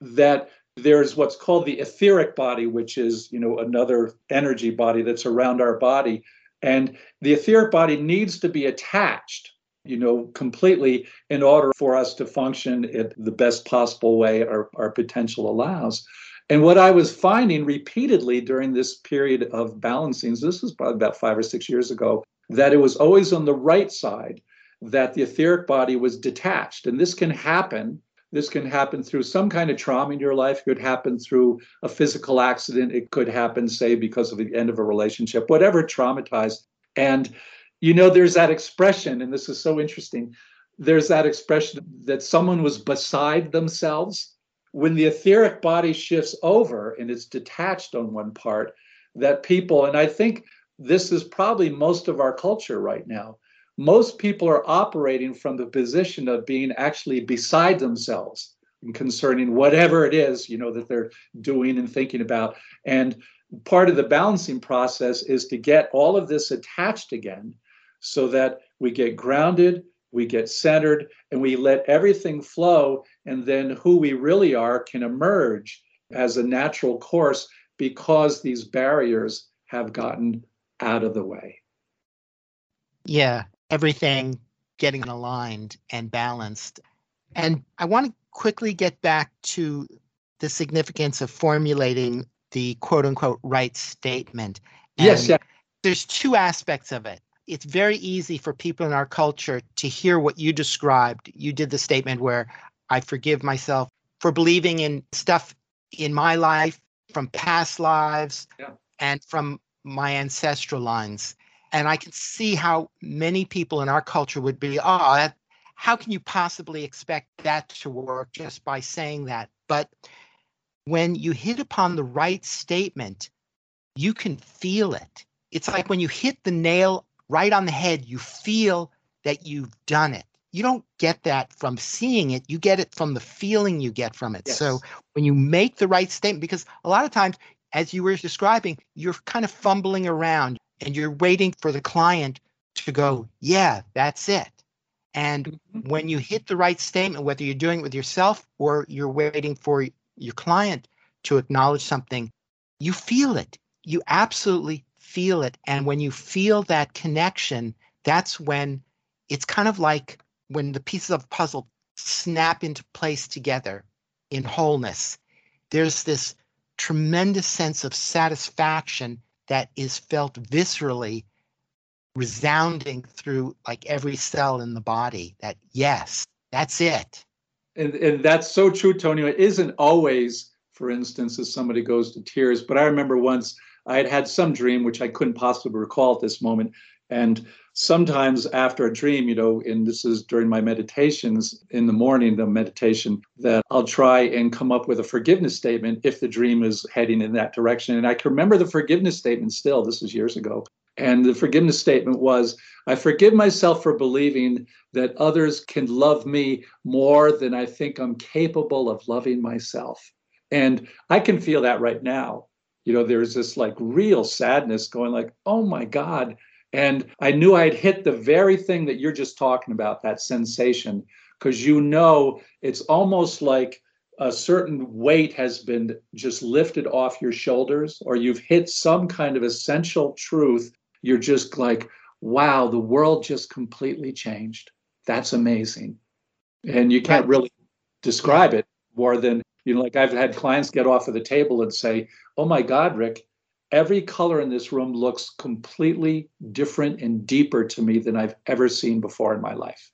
that there's what's called the etheric body, which is you know another energy body that's around our body, And the etheric body needs to be attached, you know, completely in order for us to function in the best possible way our, our potential allows. And what I was finding repeatedly during this period of balancing, this was probably about five or six years ago, that it was always on the right side that the etheric body was detached. And this can happen. This can happen through some kind of trauma in your life. It could happen through a physical accident. It could happen, say, because of the end of a relationship, whatever traumatized. And, you know, there's that expression, and this is so interesting. There's that expression that someone was beside themselves. When the etheric body shifts over and it's detached on one part, that people, and I think this is probably most of our culture right now. Most people are operating from the position of being actually beside themselves concerning whatever it is, you know, that they're doing and thinking about. And part of the balancing process is to get all of this attached again so that we get grounded, we get centered, and we let everything flow. And then who we really are can emerge as a natural course because these barriers have gotten out of the way. Yeah, everything getting aligned and balanced. And I want to quickly get back to the significance of formulating the quote unquote right statement. And yes, yeah. There's two aspects of it. It's very easy for people in our culture to hear what you described. You did the statement where I forgive myself for believing in stuff in my life from past lives yeah. and from my ancestral lines. And I can see how many people in our culture would be, oh, that, how can you possibly expect that to work just by saying that? But when you hit upon the right statement, you can feel it. It's like when you hit the nail right on the head, you feel that you've done it. You don't get that from seeing it, you get it from the feeling you get from it. Yes. So when you make the right statement, because a lot of times as you were describing, you're kind of fumbling around and you're waiting for the client to go, yeah, that's it. And mm-hmm. when you hit the right statement, whether you're doing it with yourself or you're waiting for your client to acknowledge something, you feel it. You absolutely feel it. And when you feel that connection, that's when it's kind of like when the pieces of puzzle snap into place together in wholeness. There's this tremendous sense of satisfaction that is felt viscerally resounding through like every cell in the body that yes that's it and, and that's so true Tonio it isn't always for instance as somebody goes to tears but i remember once i had had some dream which i couldn't possibly recall at this moment and sometimes after a dream, you know, and this is during my meditations in the morning, the meditation, that I'll try and come up with a forgiveness statement if the dream is heading in that direction. And I can remember the forgiveness statement still, this was years ago. And the forgiveness statement was I forgive myself for believing that others can love me more than I think I'm capable of loving myself. And I can feel that right now. You know, there's this like real sadness going like, oh my God, and I knew I'd hit the very thing that you're just talking about, that sensation, because you know it's almost like a certain weight has been just lifted off your shoulders, or you've hit some kind of essential truth. You're just like, wow, the world just completely changed. That's amazing. And you can't really describe it more than, you know, like I've had clients get off of the table and say, oh my God, Rick, every color in this room looks completely different and deeper to me than I've ever seen before in my life.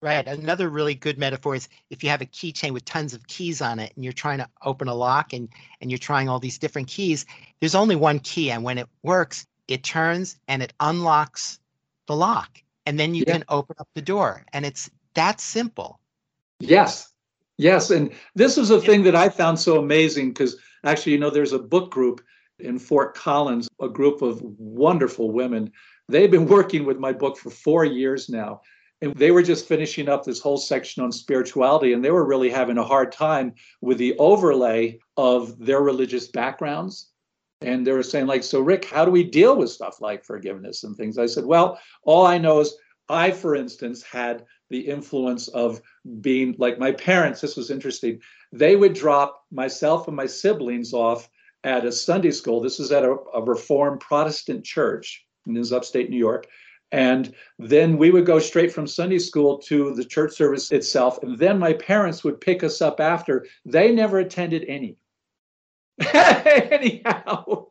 Right. Another really good metaphor is if you have a keychain with tons of keys on it and you're trying to open a lock and, and you're trying all these different keys, there's only one key. And when it works, it turns and it unlocks the lock. And then you yeah. can open up the door. And it's that simple. Yes. Yes. And this is a thing that I found so amazing because actually, you know, there's a book group in Fort Collins, a group of wonderful women. They've been working with my book for four years now. And they were just finishing up this whole section on spirituality, and they were really having a hard time with the overlay of their religious backgrounds. And they were saying, like, so Rick, how do we deal with stuff like forgiveness and things? I said, well, all I know is I, for instance, had the influence of being like my parents. This was interesting. They would drop myself and my siblings off at a Sunday school. This is at a, a Reformed Protestant church. in his upstate New York. And then we would go straight from Sunday school to the church service itself. And then my parents would pick us up after. They never attended any. Anyhow,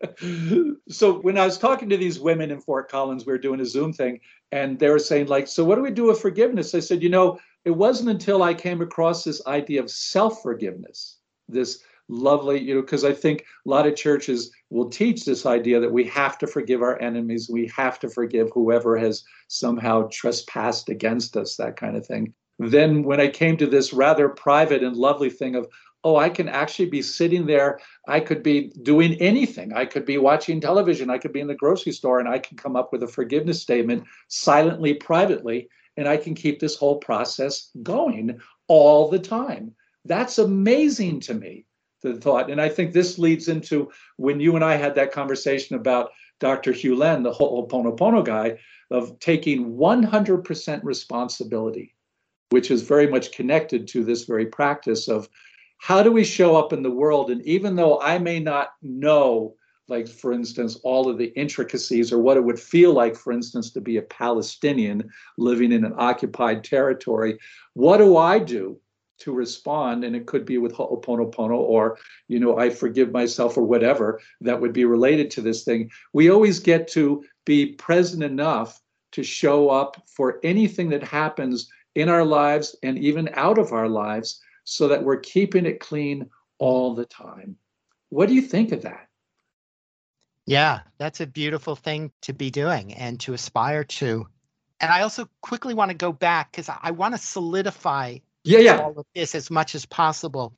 so when I was talking to these women in Fort Collins, we were doing a Zoom thing, and they were saying, like, so what do we do with forgiveness? I said, you know, it wasn't until I came across this idea of self forgiveness, this lovely, you know, because I think a lot of churches will teach this idea that we have to forgive our enemies, we have to forgive whoever has somehow trespassed against us, that kind of thing. Then, when I came to this rather private and lovely thing of, oh, I can actually be sitting there. I could be doing anything. I could be watching television. I could be in the grocery store and I can come up with a forgiveness statement silently, privately, and I can keep this whole process going all the time. That's amazing to me, the thought. And I think this leads into when you and I had that conversation about Dr. Hew Len, the Ho'oponopono guy, of taking 100% responsibility, which is very much connected to this very practice of how do we show up in the world? And even though I may not know, like for instance, all of the intricacies or what it would feel like, for instance, to be a Palestinian living in an occupied territory, what do I do to respond? And it could be with Ho'oponopono or, you know, I forgive myself or whatever that would be related to this thing. We always get to be present enough to show up for anything that happens in our lives and even out of our lives so that we're keeping it clean all the time. What do you think of that? Yeah, that's a beautiful thing to be doing and to aspire to. And I also quickly want to go back because I want to solidify yeah, yeah. all of this as much as possible.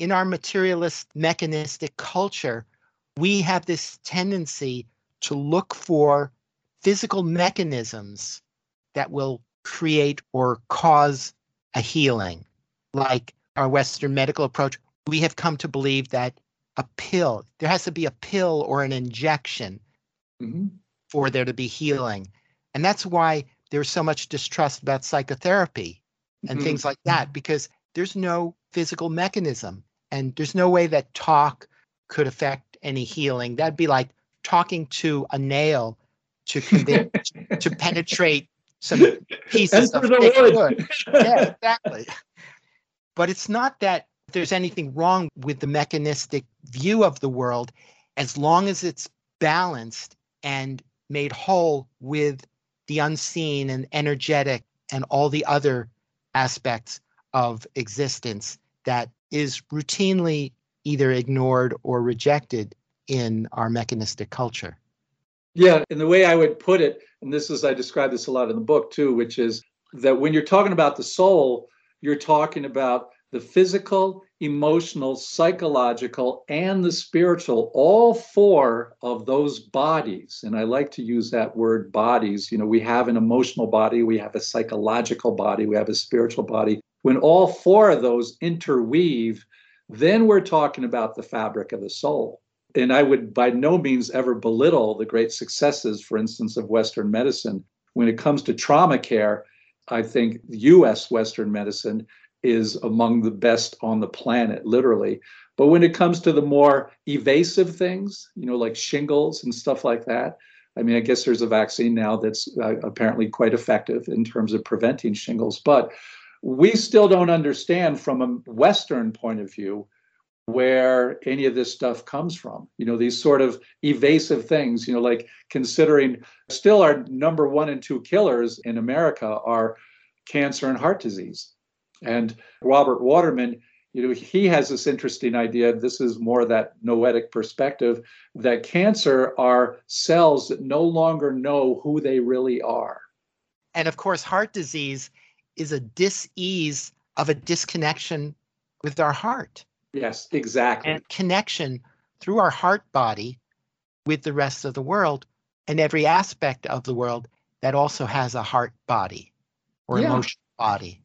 In our materialist mechanistic culture, we have this tendency to look for physical mechanisms that will create or cause a healing, like our Western medical approach, we have come to believe that a pill, there has to be a pill or an injection mm-hmm. for there to be healing. And that's why there's so much distrust about psychotherapy and mm-hmm. things like that, because there's no physical mechanism and there's no way that talk could affect any healing. That'd be like talking to a nail to convince, to penetrate some pieces of wood. Yeah, exactly. But it's not that there's anything wrong with the mechanistic view of the world as long as it's balanced and made whole with the unseen and energetic and all the other aspects of existence that is routinely either ignored or rejected in our mechanistic culture. Yeah, and the way I would put it, and this is I describe this a lot in the book too, which is that when you're talking about the soul, you're talking about the physical, emotional, psychological, and the spiritual, all four of those bodies. And I like to use that word bodies. You know, we have an emotional body, we have a psychological body, we have a spiritual body. When all four of those interweave, then we're talking about the fabric of the soul. And I would by no means ever belittle the great successes, for instance, of Western medicine. When it comes to trauma care, I think US Western medicine is among the best on the planet, literally. But when it comes to the more evasive things, you know, like shingles and stuff like that, I mean, I guess there's a vaccine now that's uh, apparently quite effective in terms of preventing shingles. But we still don't understand from a Western point of view where any of this stuff comes from. You know, these sort of evasive things, you know, like considering still our number one and two killers in America are cancer and heart disease. And Robert Waterman, you know, he has this interesting idea. This is more that noetic perspective that cancer are cells that no longer know who they really are. And of course, heart disease is a dis-ease of a disconnection with our heart. Yes, exactly. And connection through our heart body with the rest of the world and every aspect of the world that also has a heart body or yeah. emotional body.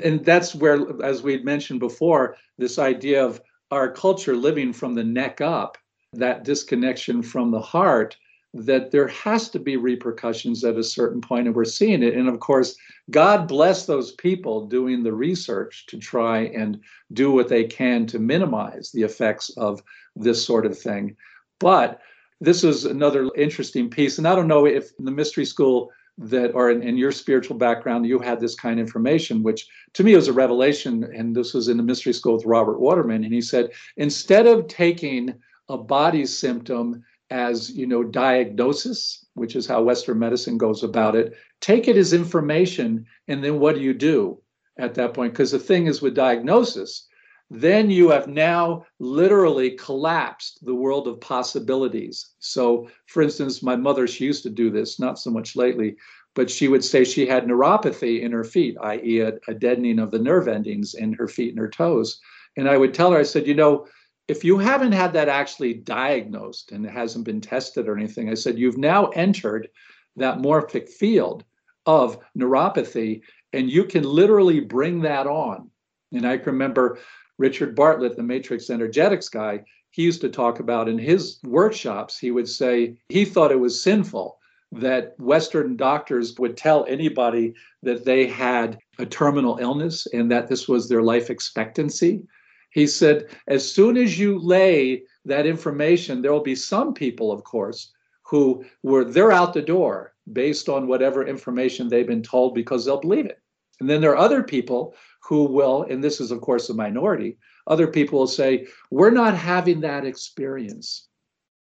And that's where, as we had mentioned before, this idea of our culture living from the neck up, that disconnection from the heart, that there has to be repercussions at a certain point, and we're seeing it. And of course, God bless those people doing the research to try and do what they can to minimize the effects of this sort of thing. But this is another interesting piece. And I don't know if in the mystery school that or in, in, your spiritual background you had this kind of information which to me was a revelation and this was in the mystery school with robert waterman and he said instead of taking a body symptom as you know diagnosis which is how western medicine goes about it take it as information and then what do you do at that point because the thing is with diagnosis then you have now literally collapsed the world of possibilities. So, for instance, my mother, she used to do this, not so much lately, but she would say she had neuropathy in her feet, i.e., a, a deadening of the nerve endings in her feet and her toes. And I would tell her, I said, you know, if you haven't had that actually diagnosed and it hasn't been tested or anything, I said, you've now entered that morphic field of neuropathy, and you can literally bring that on. And I can remember Richard Bartlett, the matrix energetics guy, he used to talk about in his workshops, he would say he thought it was sinful that Western doctors would tell anybody that they had a terminal illness and that this was their life expectancy. He said, as soon as you lay that information, there will be some people, of course, who were they're out the door based on whatever information they've been told because they'll believe it. And then there are other people who will, and this is, of course, a minority, other people will say, We're not having that experience.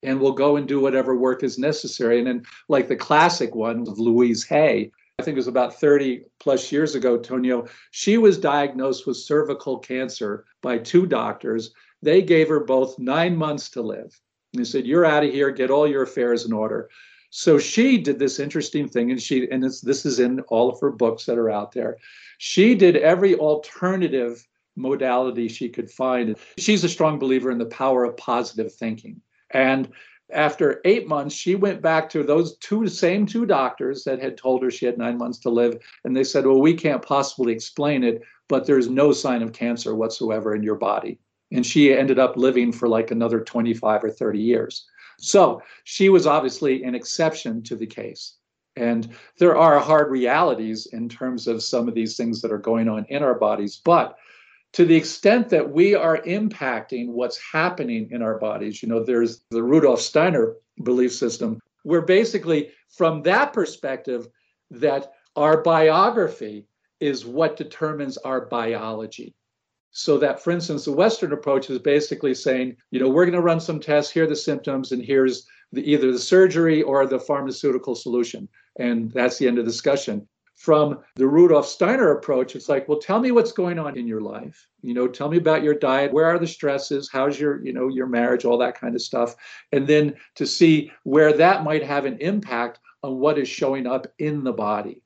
And we'll go and do whatever work is necessary. And then, like the classic one of Louise Hay, I think it was about 30 plus years ago, Tonio, she was diagnosed with cervical cancer by two doctors. They gave her both nine months to live. And they said, You're out of here, get all your affairs in order. So she did this interesting thing, and she and this is in all of her books that are out there. She did every alternative modality she could find. She's a strong believer in the power of positive thinking. And after eight months, she went back to those two same two doctors that had told her she had nine months to live. And they said, Well, we can't possibly explain it, but there's no sign of cancer whatsoever in your body. And she ended up living for like another 25 or 30 years. So she was obviously an exception to the case. And there are hard realities in terms of some of these things that are going on in our bodies. But to the extent that we are impacting what's happening in our bodies, you know, there's the Rudolf Steiner belief system, where basically, from that perspective, that our biography is what determines our biology. So that, for instance, the Western approach is basically saying, you know, we're going to run some tests, here are the symptoms, and here's the, either the surgery or the pharmaceutical solution. And that's the end of the discussion. From the Rudolf Steiner approach, it's like, well, tell me what's going on in your life. You know, tell me about your diet. Where are the stresses? How's your, you know, your marriage, all that kind of stuff. And then to see where that might have an impact on what is showing up in the body.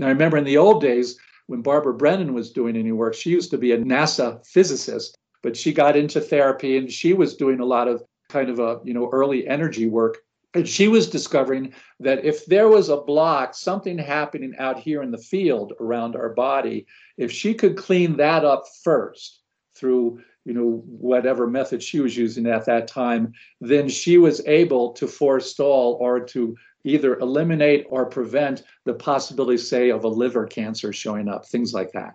Now, I remember in the old days, when Barbara Brennan was doing any work, she used to be a NASA physicist, but she got into therapy and she was doing a lot of kind of a, you know, early energy work. And she was discovering that if there was a block, something happening out here in the field around our body, if she could clean that up first through you know whatever method she was using at that time then she was able to forestall or to either eliminate or prevent the possibility, say, of a liver cancer showing up, things like that.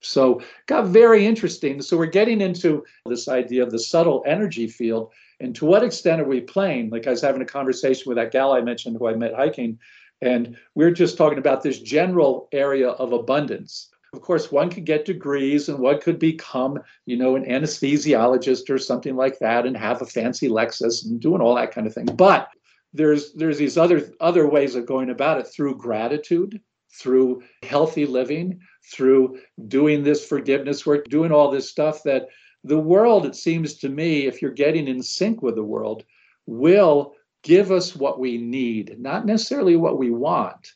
So, got very interesting. So, we're getting into this idea of the subtle energy field. And to what extent are we playing? Like, I was having a conversation with that gal I mentioned who I met hiking, and we are just talking about this general area of abundance. Of course, one could get degrees and one could become, you know, an anesthesiologist or something like that and have a fancy Lexus and doing all that kind of thing. But there's there's these other other ways of going about it through gratitude through healthy living through doing this forgiveness work doing all this stuff that the world it seems to me if you're getting in sync with the world will give us what we need not necessarily what we want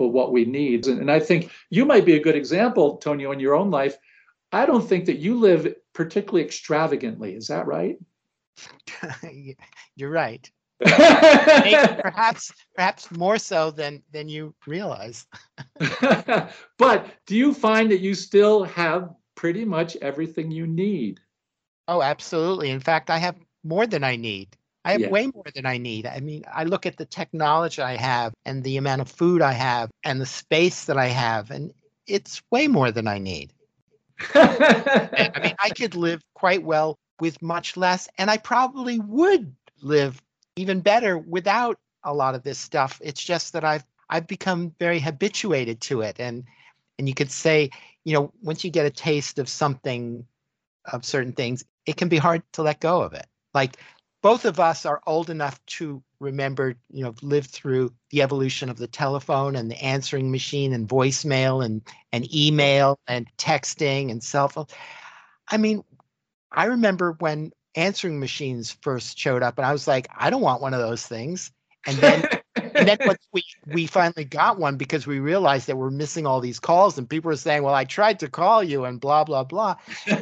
but what we need. And, and i think you might be a good example tonio in your own life. I don't think that you live particularly extravagantly. Is that right? You're right. Perhaps perhaps more so than than you realize. But do you find that you still have pretty much everything you need oh absolutely in fact i have more than i need i have yeah. way more than i need i mean i look at the technology i have and the amount of food i have and the space that i have and it's way more than i need i mean i could live quite well with much less and i probably would live even better without a lot of this stuff. It's just that I've I've become very habituated to it. And and you could say, you know, once you get a taste of something of certain things, it can be hard to let go of it. Like both of us are old enough to remember, you know, lived through the evolution of the telephone and the answering machine and voicemail and and email and texting and cell phone. I mean, I remember when answering machines first showed up and I was like, I don't want one of those things. And then and then once we we finally got one because we realized that we're missing all these calls and people were saying, Well, I tried to call you and blah blah blah.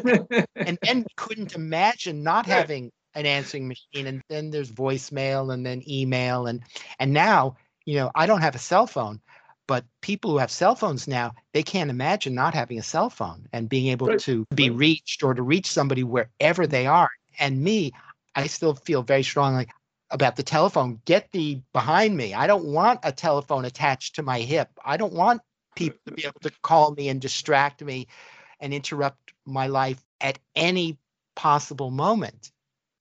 and then couldn't imagine not having an answering machine and then there's voicemail and then email and and now, you know, I don't have a cell phone, but people who have cell phones now, they can't imagine not having a cell phone and being able Right. to be reached or to reach somebody wherever they are. And me, I still feel very strongly about the telephone. Get thee behind me. I don't want a telephone attached to my hip. I don't want people to be able to call me and distract me and interrupt my life at any possible moment.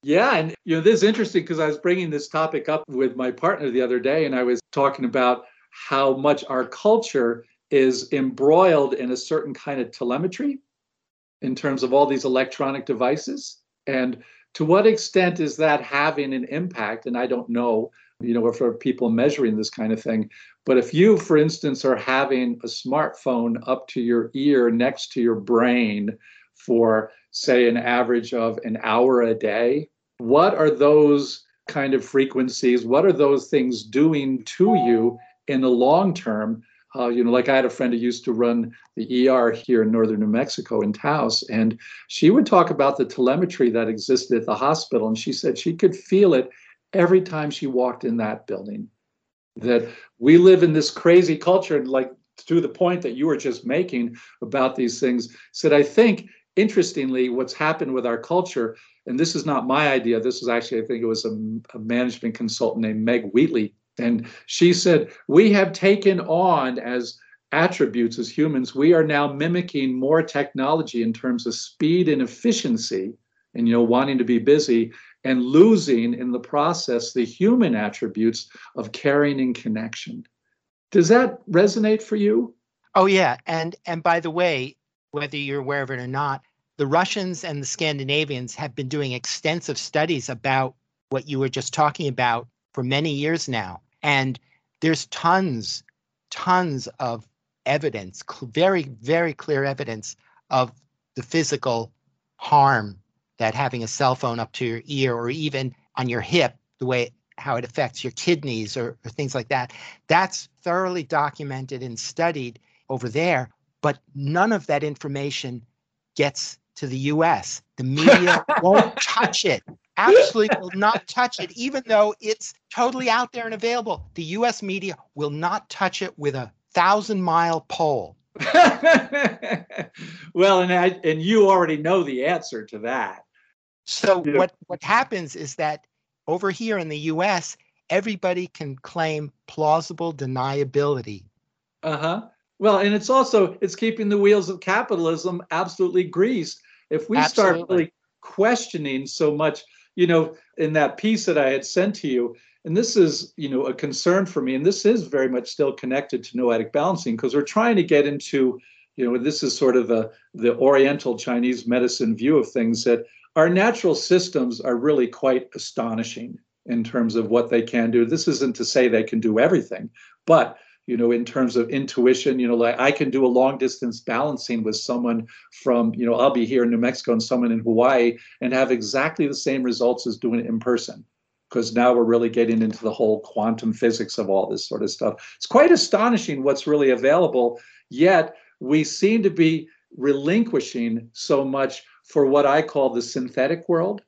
Yeah, and you know this is interesting because I was bringing this topic up with my partner the other day, and I was talking about how much our culture is embroiled in a certain kind of telemetry in terms of all these electronic devices, and to what extent is that having an impact? And I don't know, you know, for people measuring this kind of thing. But if you, for instance, are having a smartphone up to your ear next to your brain for say an average of an hour a day what are those kind of frequencies what are those things doing to you in the long term uh, you know like i had a friend who used to run the er here in northern new mexico in taos and she would talk about the telemetry that existed at the hospital and she said she could feel it every time she walked in that building. That we live in this crazy culture and like to the point that you were just making about these things said i think interestingly what's happened with our culture and this is not my idea this is actually i think it was a, a management consultant named meg wheatley and she said we have taken on as attributes as humans we are now mimicking more technology in terms of speed and efficiency and you know wanting to be busy and losing in the process the human attributes of caring and connection. Does that resonate for you? Oh yeah, and and by the way, whether you're aware of it or not, the Russians and the Scandinavians have been doing extensive studies about what you were just talking about for many years now. And there's tons, tons of evidence, very, very clear evidence of the physical harm that having a cell phone up to your ear or even on your hip, the way how it affects your kidneys or, or things like that. That's thoroughly documented and studied over there, but none of that information gets to the US. The media won't touch it. Absolutely will not touch it, even though it's totally out there and available. The US media will not touch it with a thousand mile pole. well, and I, and you already know the answer to that. So Yeah. what what happens is that over here in the US, everybody can claim plausible deniability. Uh huh. Well, and it's also it's keeping the wheels of capitalism absolutely greased. If we start really questioning so much, you know, in that piece that I had sent to you, and this is, you know, a concern for me, and this is very much still connected to noetic balancing because we're trying to get into, you know, this is sort of the the Oriental Chinese medicine view of things that our natural systems are really quite astonishing in terms of what they can do. This isn't to say they can do everything, but you know, in terms of intuition, you know, like I can do a long distance balancing with someone from, you know, I'll be here in New Mexico and someone in Hawaii and have exactly the same results as doing it in person. Because now we're really getting into the whole quantum physics of all this sort of stuff. It's quite astonishing what's really available, yet we seem to be relinquishing so much for what I call the synthetic world.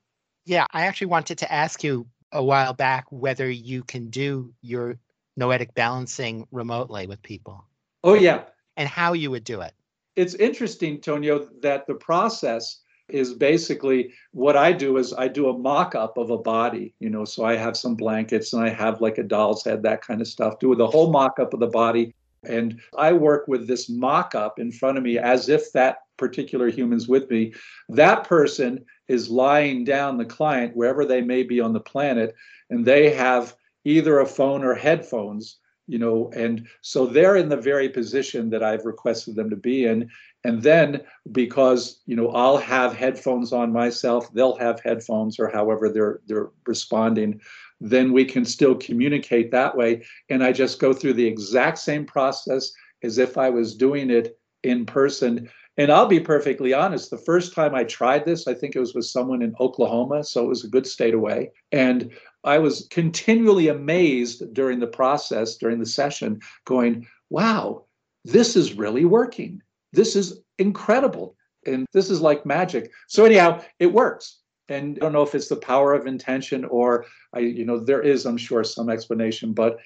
Yeah, I actually wanted to ask you a while back whether you can do your noetic balancing remotely with people Oh, yeah. and how you would do it. it's interesting, Tonio, that the process is basically what I do is I do a mock-up of a body, you know, so I have some blankets and I have like a doll's head, that kind of stuff, do the whole mock-up of the body. And I work with this mock-up in front of me as if that particular human's with me. That person is lying down the client wherever they may be on the planet. and they have either a phone or headphones you know and so they're in the very position that i've requested them to be in. And then because you know i'll have headphones on myself they'll have headphones or however they're they're responding then we can still communicate that way. And i just go through the exact same process as if i was doing it in person. And i'll be perfectly honest the first time i tried this i think it was with someone in oklahoma so it was a good state away. And I was continually amazed during the process, during the session, going, wow, this is really working. This is incredible. And this is like magic. So, anyhow, it works. And I don't know if it's the power of intention or, I, you know, there is, I'm sure, some explanation, but.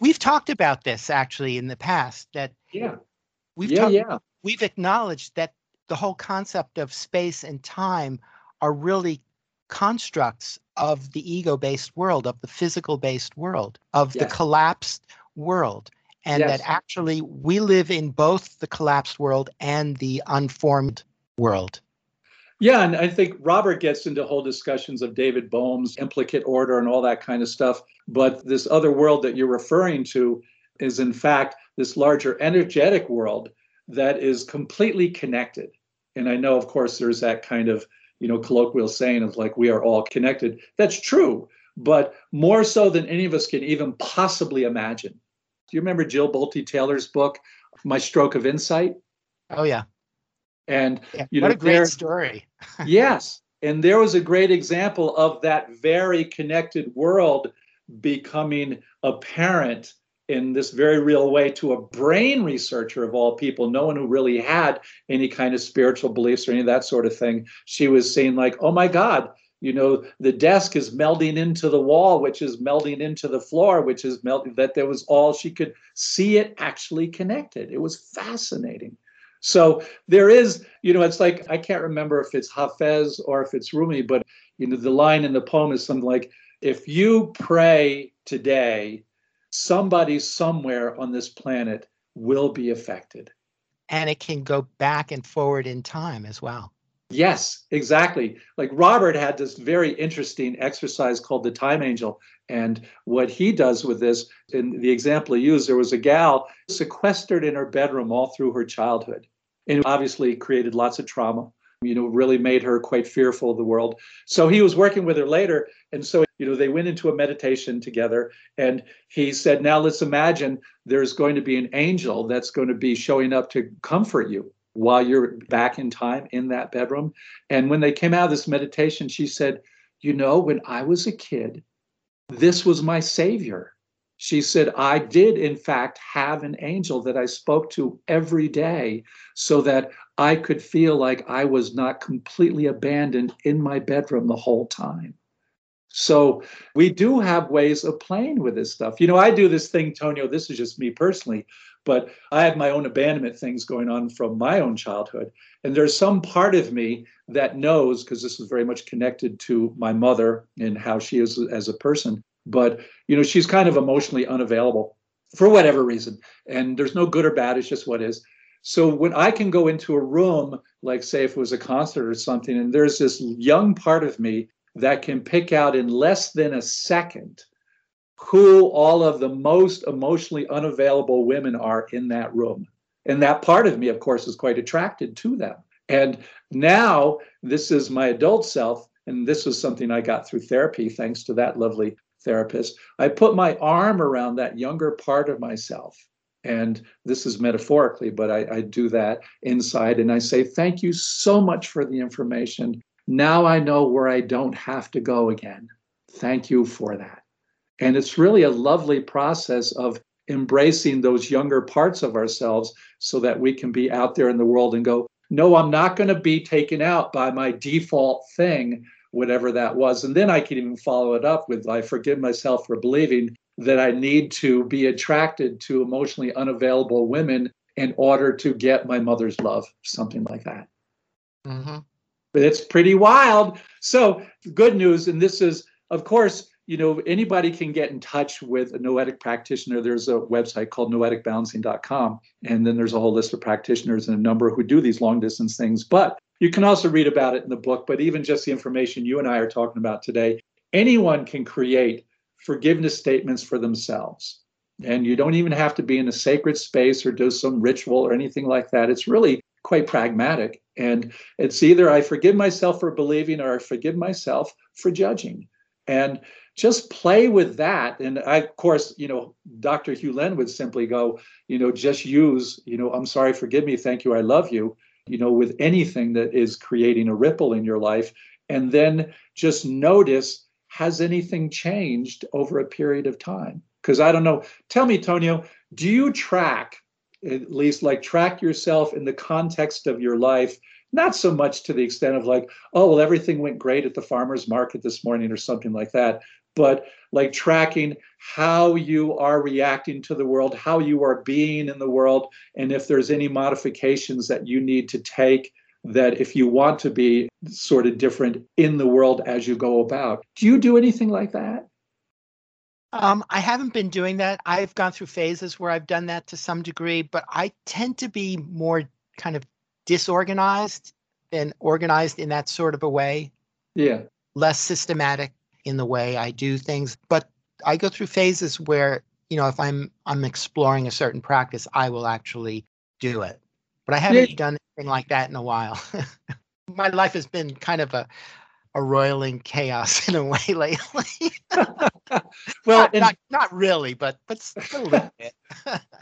We've talked about this actually in the past that. Yeah. We've yeah, talked, yeah. We've acknowledged that the whole concept of space and time are really constructs of the ego based world, of the physical based world, of yes. the collapsed world. And yes. that actually we live in both the collapsed world and the unformed world. Yeah, and I think Robert gets into whole discussions of David Bohm's implicate order and all that kind of stuff. But this other world that you're referring to is, in fact, this larger energetic world that is completely connected. And I know, of course, there's that kind of you know, colloquial saying of like, we are all connected. That's true, but more so than any of us can even possibly imagine. Do you remember Jill Bolte Taylor's book, My Stroke of Insight? Oh, yeah. And yeah, you what know, a great there, story. yes. And there was a great example of that very connected world becoming apparent in this very real way to a brain researcher of all people, no one who really had any kind of spiritual beliefs or any of that sort of thing. She was saying, like, oh my God, you know, the desk is melding into the wall, which is melding into the floor, which is melting, that there was all she could see it actually connected. It was fascinating. So there is, you know, it's like, I can't remember if it's Hafez or if it's Rumi, but, you know, the line in the poem is something like, if you pray today, somebody somewhere on this planet will be affected. And it can go back and forward in time as well. Yes, exactly. Like Robert had this very interesting exercise called the time angel. And what he does with this, in the example he used, there was a gal sequestered in her bedroom all through her childhood. And obviously created lots of trauma, you know, really made her quite fearful of the world. So he was working with her later. And so you know, they went into a meditation together and he said, Now let's imagine there's going to be an angel that's going to be showing up to comfort you while you're back in time in that bedroom. And when they came out of this meditation, she said, You know, when I was a kid, this was my savior. She said, I did, in fact, have an angel that I spoke to every day so that I could feel like I was not completely abandoned in my bedroom the whole time. So we do have ways of playing with this stuff. You know, I do this thing, Tonio, this is just me personally, but I have my own abandonment things going on from my own childhood. And there's some part of me that knows, because this is very much connected to my mother and how she is as a person. But, you know, she's kind of emotionally unavailable for whatever reason. And there's no good or bad, it's just what is. So when I can go into a room, like say if it was a concert or something, and there's this young part of me that can pick out in less than a second who all of the most emotionally unavailable women are in that room. And that part of me, of course, is quite attracted to them. And now this is my adult self. And this was something I got through therapy, thanks to that lovely therapist. I put my arm around that younger part of myself. And this is metaphorically, but I, I do that inside. And I say, Thank you so much for the information. Now I know where I don't have to go again. Thank you for that. And it's really a lovely process of embracing those younger parts of ourselves so that we can be out there in the world and go, no, I'm not going to be taken out by my default thing, whatever that was. And then I can even follow it up with, I forgive myself for believing that I need to be attracted to emotionally unavailable women in order to get my mother's love, something like that. Mm-hmm but it's pretty wild. So, good news, and this is, of course, you know, anybody can get in touch with a noetic practitioner. There's a website called noeticbalancing.com, and then there's a whole list of practitioners and a number who do these long distance things. But you can also read about it in the book. But even just the information you and I are talking about today, anyone can create forgiveness statements for themselves. And you don't even have to be in a sacred space or do some ritual or anything like that. It's really quite pragmatic. And it's either I forgive myself for believing or I forgive myself for judging. And just play with that. And I, of course, you know, Dr. Hew Len would simply go, you know, just use, you know, I'm sorry, forgive me, thank you, I love you, you know, with anything that is creating a ripple in your life. And then just notice has anything changed over a period of time? Because I don't know. Tell me, Tonio, do you track, at least like track yourself in the context of your life? Not so much to the extent of like, oh, well, everything went great at the farmer's market this morning or something like that, but like tracking how you are reacting to the world, how you are being in the world, and if there's any modifications that you need to take that if you want to be sort of different in the world as you go about. Do you do anything like that? Um, I haven't been doing that. I've gone through phases where I've done that to some degree, but I tend to be more kind of disorganized than organized in that sort of a way. Yeah. Less systematic in the way I do things. But I go through phases where, you know, if I'm I'm exploring a certain practice, I will actually do it. But I haven't yeah. done anything like that in a while. My life has been kind of a a roiling chaos in a way lately. well, not, and, not, not really, but but a little bit.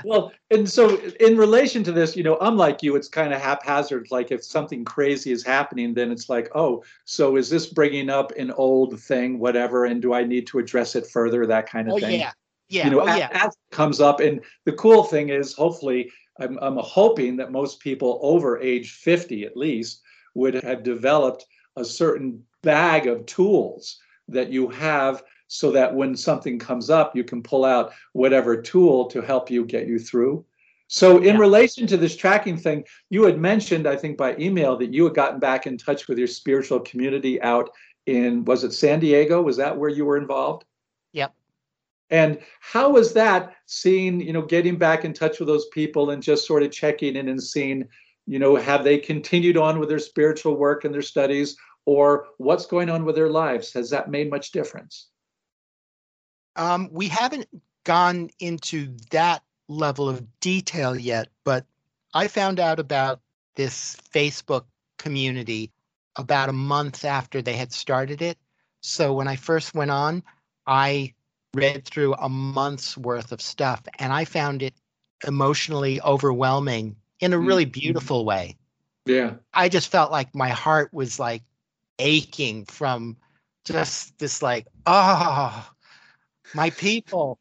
well, and so in relation to this, you know, unlike you, it's kind of haphazard. Like if something crazy is happening, then it's like, oh, so is this bringing up an old thing, whatever, and do I need to address it further? That kind of oh, thing. Yeah, yeah. You know, oh, as, yeah. as comes up, and the cool thing is, hopefully, I'm I'm hoping that most people over age 50 at least would have developed a certain bag of tools that you have so that when something comes up, you can pull out whatever tool to help you get you through. So, in yeah. relation to this tracking thing, you had mentioned, I think by email, that you had gotten back in touch with your spiritual community out in, was it San Diego? Was that where you were involved? Yep. And how was that seeing, you know, getting back in touch with those people and just sort of checking in and seeing, you know, have they continued on with their spiritual work and their studies? Or what's going on with their lives? Has that made much difference? Um, we haven't gone into that level of detail yet, but I found out about this Facebook community about a month after they had started it. So when I first went on, I read through a month's worth of stuff and I found it emotionally overwhelming in a really mm-hmm. beautiful way. Yeah. I just felt like my heart was like aching from just this like oh my people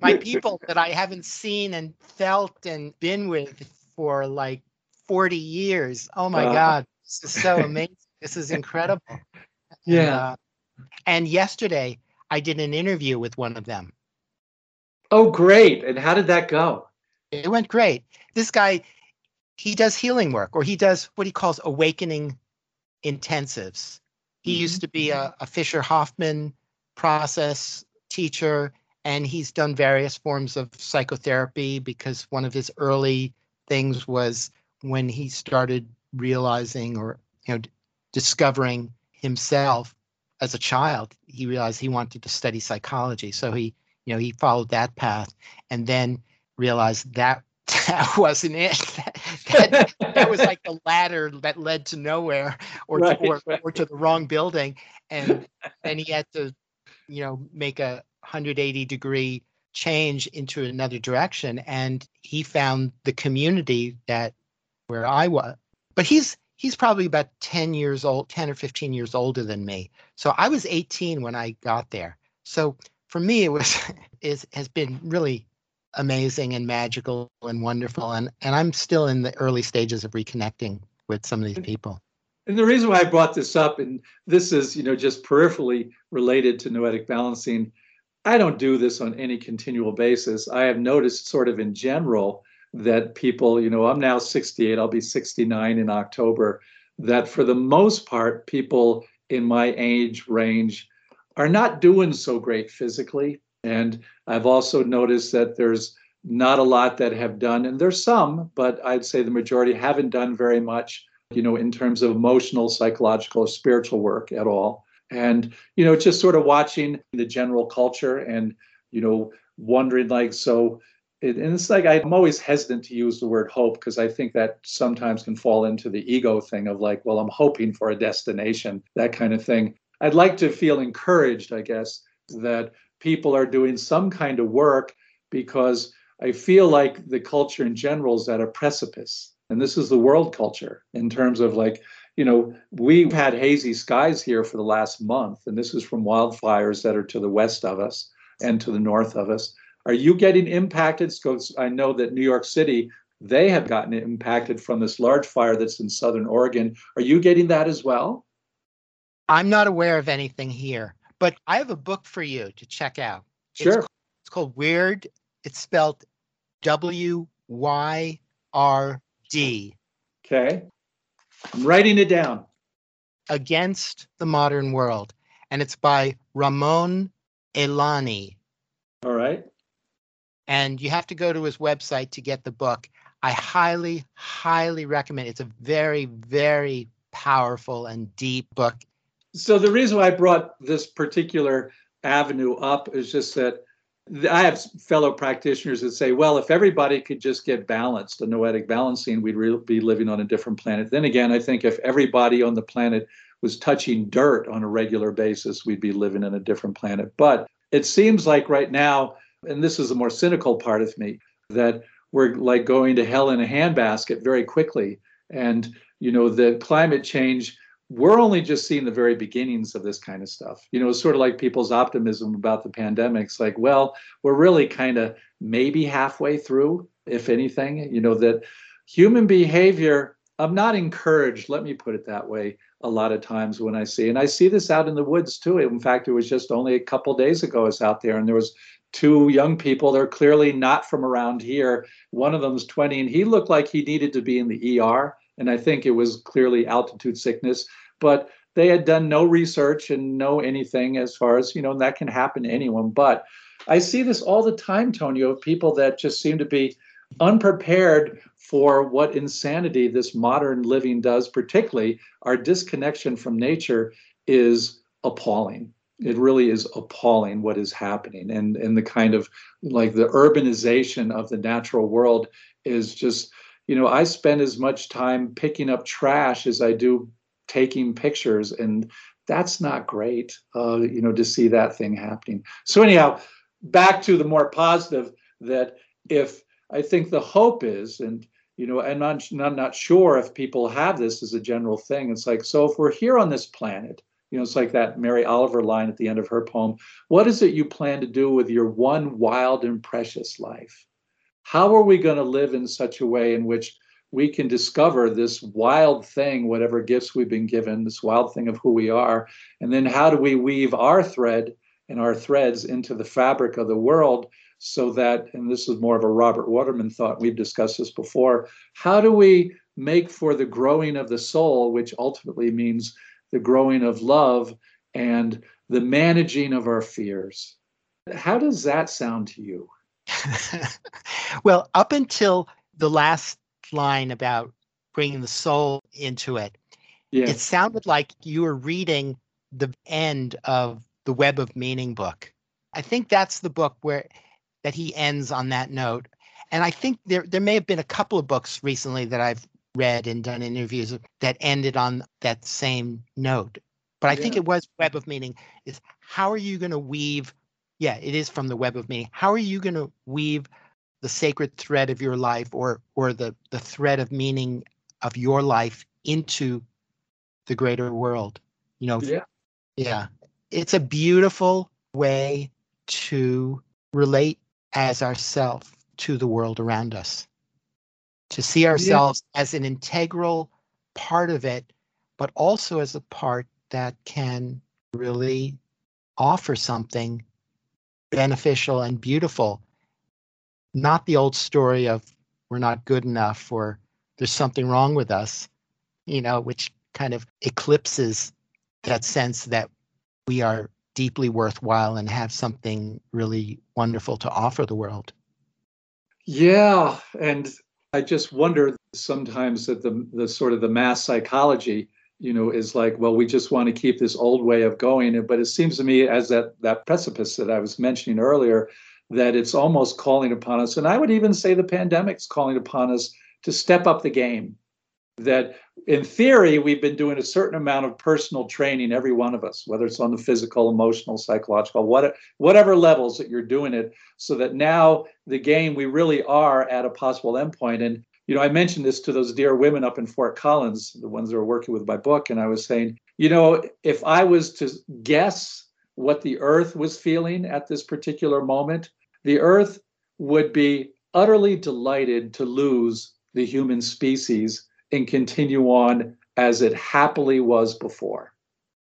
my people that i haven't seen and felt and been with for like 40 years. Oh my uh, god this is so amazing. This is incredible. Yeah. and, uh, and yesterday i did an interview with one of them. Oh great. And how did that go? It went great. This guy he does healing work or he does what he calls awakening intensives. He mm-hmm. used to be a, a Fischer-Hoffman process teacher, and he's done various forms of psychotherapy because one of his early things was when he started realizing or you know d- discovering himself as a child he realized he wanted to study psychology so he you know he followed that path and then realized that that wasn't it. That, that, was like the ladder that led to nowhere or, right, to, or, right. or to the wrong building. And then he had to, you know, make a 180 degree change into another direction. And he found the community that where I was. But he's he's probably about 10 years old, 10 or 15 years older than me. So I was 18 when I got there. So for me, it was is has been really amazing and magical and wonderful. And and I'm still in the early stages of reconnecting with some of these people. And the reason why I brought this up, and this is, you know, just peripherally related to noetic balancing, I don't do this on any continual basis. I have noticed sort of in general that people, you know, I'm now 68, I'll be 69 in October, that for the most part, people in my age range are not doing so great physically. And I've also noticed that there's not a lot that have done, and there's some, but I'd say the majority haven't done very much, you know, in terms of emotional, psychological, spiritual work at all. And, you know, just sort of watching the general culture and, you know, wondering like, so, it, and it's like I'm always hesitant to use the word hope because I think that sometimes can fall into the ego thing of like, well, I'm hoping for a destination, that kind of thing. I'd like to feel encouraged, I guess, that people are doing some kind of work because I feel like the culture in general is at a precipice. And this is the world culture in terms of like, you know, we've had hazy skies here for the last month, and this is from wildfires that are to the west of us and to the north of us. Are you getting impacted? Because I know that New York City, they have gotten impacted from this large fire that's in southern Oregon. Are you getting that as well? I'm not aware of anything here, but I have a book for you to check out. Sure. It's, it's called Wyrd. It's spelled W Y R D. Okay. I'm writing it down. Against the Modern World. And it's by Ramon Elani. All right. And you have to go to his website to get the book. I highly, highly recommend it. It's a very, very powerful and deep book. So the reason why I brought this particular avenue up is just that I have fellow practitioners that say, well, if everybody could just get balanced, a noetic balancing, we'd re- be living on a different planet. Then again, I think if everybody on the planet was touching dirt on a regular basis, we'd be living in a different planet. But it seems like right now, and this is the more cynical part of me, that we're like going to hell in a handbasket very quickly. And, you know, the climate change we're only just seeing the very beginnings of this kind of stuff. You know, it's sort of like people's optimism about the pandemics. Like, well, we're really kind of maybe halfway through, if anything. You know, that human behavior, I'm not encouraged, let me put it that way, a lot of times when I see, and I see this out in the woods too. In fact, it was just only a couple days ago I was out there and there was two young people. They're clearly not from around here. One of them's 20 and he looked like he needed to be in the ER and I think it was clearly altitude sickness. But they had done no research and no anything as far as you know And that can happen to anyone. But I see this all the time, Tonio, of people that just seem to be unprepared for what insanity this modern living does. Particularly, our disconnection from nature is appalling it really is appalling what is happening and and the kind of like the urbanization of the natural world is just you know, I spend as much time picking up trash as I do taking pictures, and that's not great. Uh, you know, to see that thing happening. So anyhow, back to the more positive. That if I think the hope is, and you know, and I'm, I'm not sure if people have this as a general thing. It's like, so if we're here on this planet, you know, it's like that Mary Oliver line at the end of her poem. What is it you plan to do with your one wild and precious life? How are we going to live in such a way in which we can discover this wild thing, whatever gifts we've been given, this wild thing of who we are? And then how do we weave our thread and our threads into the fabric of the world so that, and this is more of a Robert Waterman thought, we've discussed this before, how do we make for the growing of the soul, which ultimately means the growing of love and the managing of our fears? How does that sound to you? well, up until the last line about bringing the soul into it, yeah. it sounded like you were reading the end of the Web of Meaning book. I think that's the book where that he ends on that note. And I think there there may have been a couple of books recently that I've read and done interviews that ended on that same note. But I yeah. think it was Web of Meaning is how are you going to weave yeah, it is from the web of meaning. How are you going to weave the sacred thread of your life or or the the thread of meaning of your life into the greater world? You know, yeah. Yeah. It's a beautiful way to relate as ourself to the world around us. To see ourselves yeah. as an integral part of it, but also as a part that can really offer something beneficial and beautiful. Not the old story of we're not good enough or there's something wrong with us, you know, which kind of eclipses that sense that we are deeply worthwhile and have something really wonderful to offer the world. Yeah, and I just wonder sometimes that the the sort of the mass psychology you know, is like, well, we just want to keep this old way of going. But it seems to me, as that that precipice that I was mentioning earlier, that it's almost calling upon us, and I would even say the pandemic's calling upon us to step up the game. That in theory, we've been doing a certain amount of personal training, every one of us, whether it's on the physical, emotional, psychological, what, whatever levels that you're doing it, so that now the game we really are at a possible endpoint. And you know, I mentioned this to those dear women up in Fort Collins, the ones that were working with my book, and I was saying, you know, if I was to guess what the earth was feeling at this particular moment, the earth would be utterly delighted to lose the human species and continue on as it happily was before.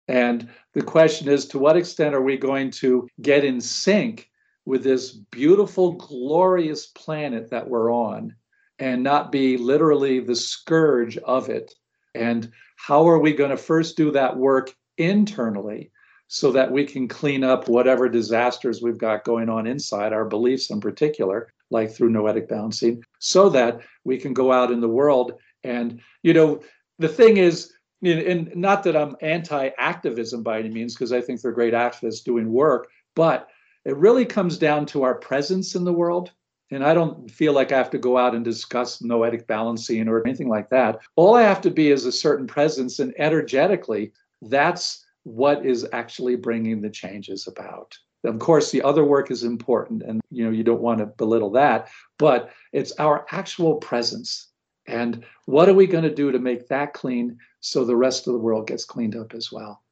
And the question is to what extent are we going to get in sync with this beautiful, glorious planet that we're on and not be literally the scourge of it? And how are we going to first do that work internally so that we can clean up whatever disasters we've got going on inside, our beliefs in particular, like through noetic balancing, so that we can go out in the world. And, you know, the thing is, and not that I'm anti activism by any means, because I think they're great activists doing work, but it really comes down to our presence in the world. And I don't feel like I have to go out and discuss noetic balancing or anything like that. All I have to be is a certain presence, and energetically, that's what is actually bringing the changes about. Of course, the other work is important, and you know you don't want to belittle that, but it's our actual presence. And what are we going to do to make that clean so the rest of the world gets cleaned up as well?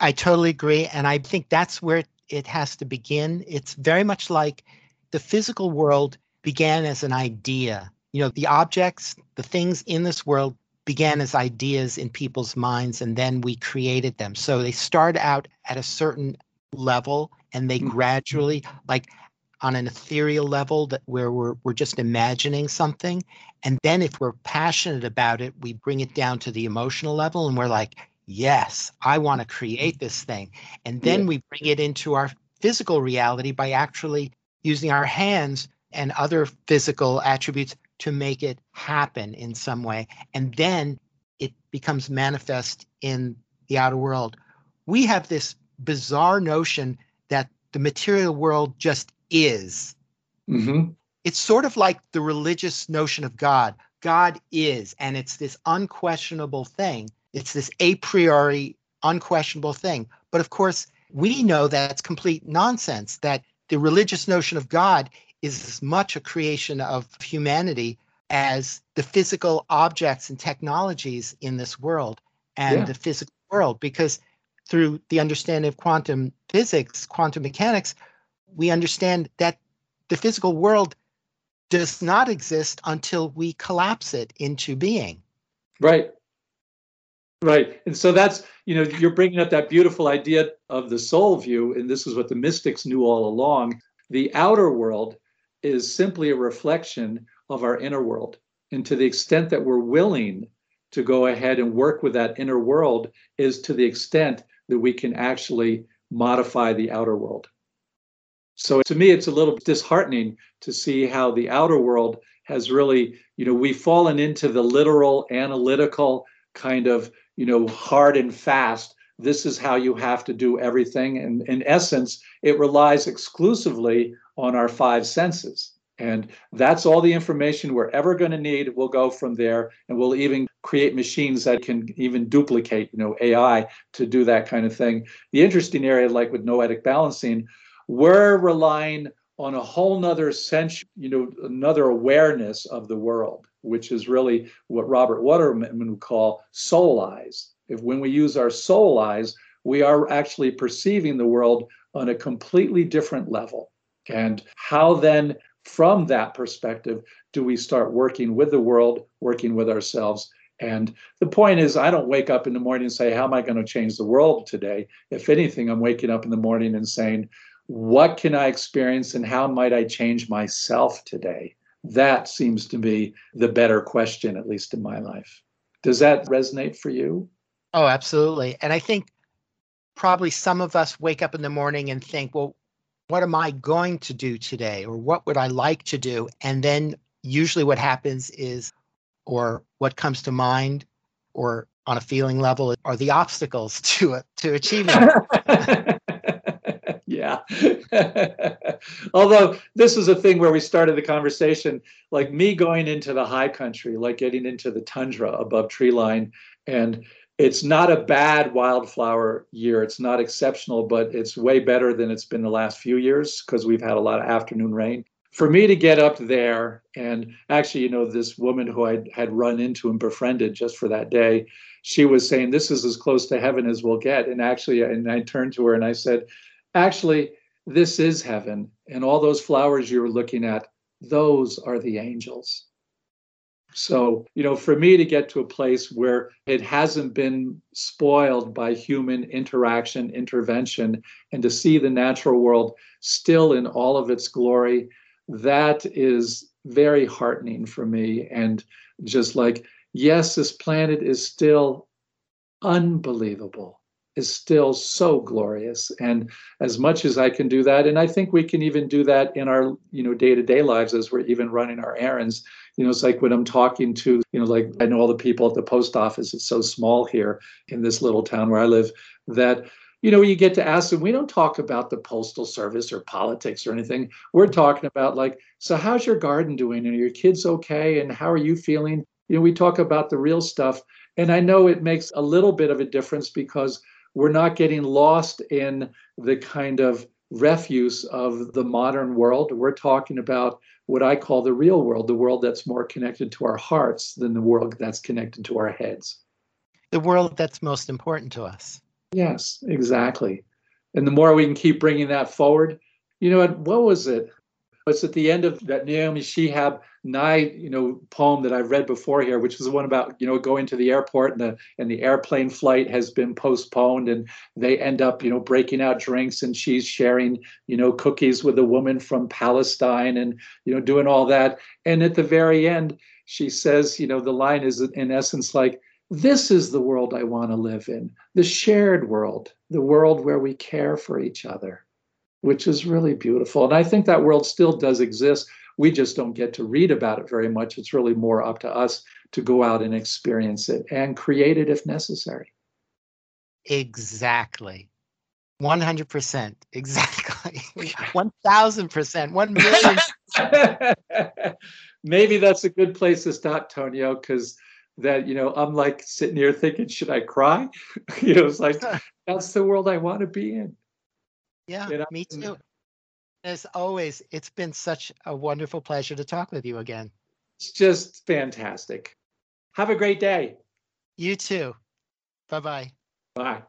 I totally agree. And I think that's where it has to begin. It's very much like the physical world began as an idea. You know, the objects, the things in this world began as ideas in people's minds and then we created them. So they start out at a certain level and they mm-hmm. gradually like on an ethereal level that where we're, we're just imagining something and then if we're passionate about it we bring it down to the emotional level and we're like yes i want to create this thing and then yeah. we bring it into our physical reality by actually using our hands and other physical attributes to make it happen in some way. And then it becomes manifest in the outer world. We have this bizarre notion that the material world just is. Mm-hmm. It's sort of like the religious notion of God. God is, and it's this unquestionable thing. It's this a priori unquestionable thing. But of course, we know that's complete nonsense, that the religious notion of God is as much a creation of humanity as the physical objects and technologies in this world and yeah. the physical world because through the understanding of quantum physics quantum mechanics we understand that the physical world does not exist until we collapse it into being right right and so that's you know you're bringing up that beautiful idea of the soul view and this is what the mystics knew all along the outer world is simply a reflection of our inner world. And to the extent that we're willing to go ahead and work with that inner world, is to the extent that we can actually modify the outer world. So to me, it's a little disheartening to see how the outer world has really, you know, we've fallen into the literal, analytical kind of, you know, hard and fast. This is how you have to do everything. And in essence, it relies exclusively on our five senses. And that's all the information we're ever going to need. We'll go from there and we'll even create machines that can even duplicate, you know, AI to do that kind of thing. The interesting area, like with noetic balancing, we're relying on a whole nother sense, you know, another awareness of the world, which is really what Robert Waterman would call soul eyes. If when we use our soul eyes, we are actually perceiving the world on a completely different level. And how then from that perspective do we start working with the world, working with ourselves. And the point is, I don't wake up in the morning and say, How am I going to change the world today? If anything, I'm waking up in the morning and saying, What can I experience and how might I change myself today? That seems to be the better question, at least in my life. Does that resonate for you? Oh, absolutely. And I think probably some of us wake up in the morning and think, Well, what am I going to do today? Or what would I like to do? And then usually what happens is, or what comes to mind, or on a feeling level are the obstacles to it, to achieving it. yeah. Although this is a thing where we started the conversation, like me going into the high country, like getting into the tundra above tree line, and it's not a bad wildflower year. It's not exceptional, but it's way better than it's been the last few years because we've had a lot of afternoon rain. For me to get up there, and actually, you know, this woman who I had run into and befriended just for that day, she was saying, This is as close to heaven as we'll get. And actually, and I turned to her and I said, Actually, this is heaven. And all those flowers you were looking at, those are the angels. So, you know, for me to get to a place where it hasn't been spoiled by human interaction, intervention, and to see the natural world still in all of its glory, that is very heartening for me. And just like, yes, this planet is still unbelievable, is still so glorious. And as much as I can do that, and I think we can even do that in our, you know, day-to-day lives as we're even running our errands. You know, it's like when I'm talking to, you know, like I know all the people at the post office, it's so small here in this little town where I live that you know, you get to ask them, we don't talk about the postal service or politics or anything. We're talking about like, so how's your garden doing? And are your kids okay? And how are you feeling? You know, we talk about the real stuff. And I know it makes a little bit of a difference because we're not getting lost in the kind of refuse of the modern world. We're talking about what I call the real world, the world that's more connected to our hearts than the world that's connected to our heads. The world that's most important to us. Yes, exactly. And the more we can keep bringing that forward, you know, what, what was it? It's at the end of that Naomi Shihab Nye, you know, poem that I've read before here, which is the one about, you know, going to the airport and the and the airplane flight has been postponed and they end up, you know, breaking out drinks and she's sharing, you know, cookies with a woman from Palestine and, you know, doing all that. And at the very end, she says, you know, the line is in essence like, this is the world I want to live in the shared world, the world where we care for each other, which is really beautiful. And I think that world still does exist. We just don't get to read about it very much. It's really more up to us to go out and experience it and create it if necessary. Exactly. 100%. Exactly. 1000%. 1 million. Maybe that's a good place to stop, Tonio, because that you know i'm like sitting here thinking should i cry you know it's like that's the world i want to be in yeah you know? me too. as always it's been such a wonderful pleasure to talk with you again. It's just fantastic. Have a great day. You too. Bye-bye. Bye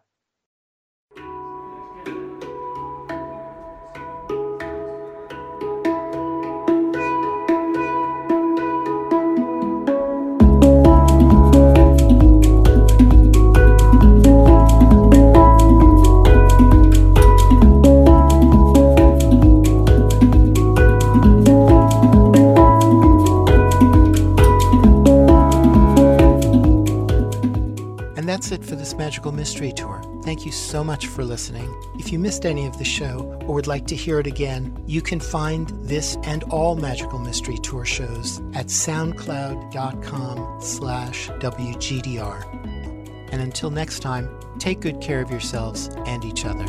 that's it for this Magical Mystery Tour. Thank you so much for listening. If you missed any of the show or would like to hear it again, you can find this and all Magical Mystery Tour shows at soundcloud.com slash WGDR. And until next time, take good care of yourselves and each other.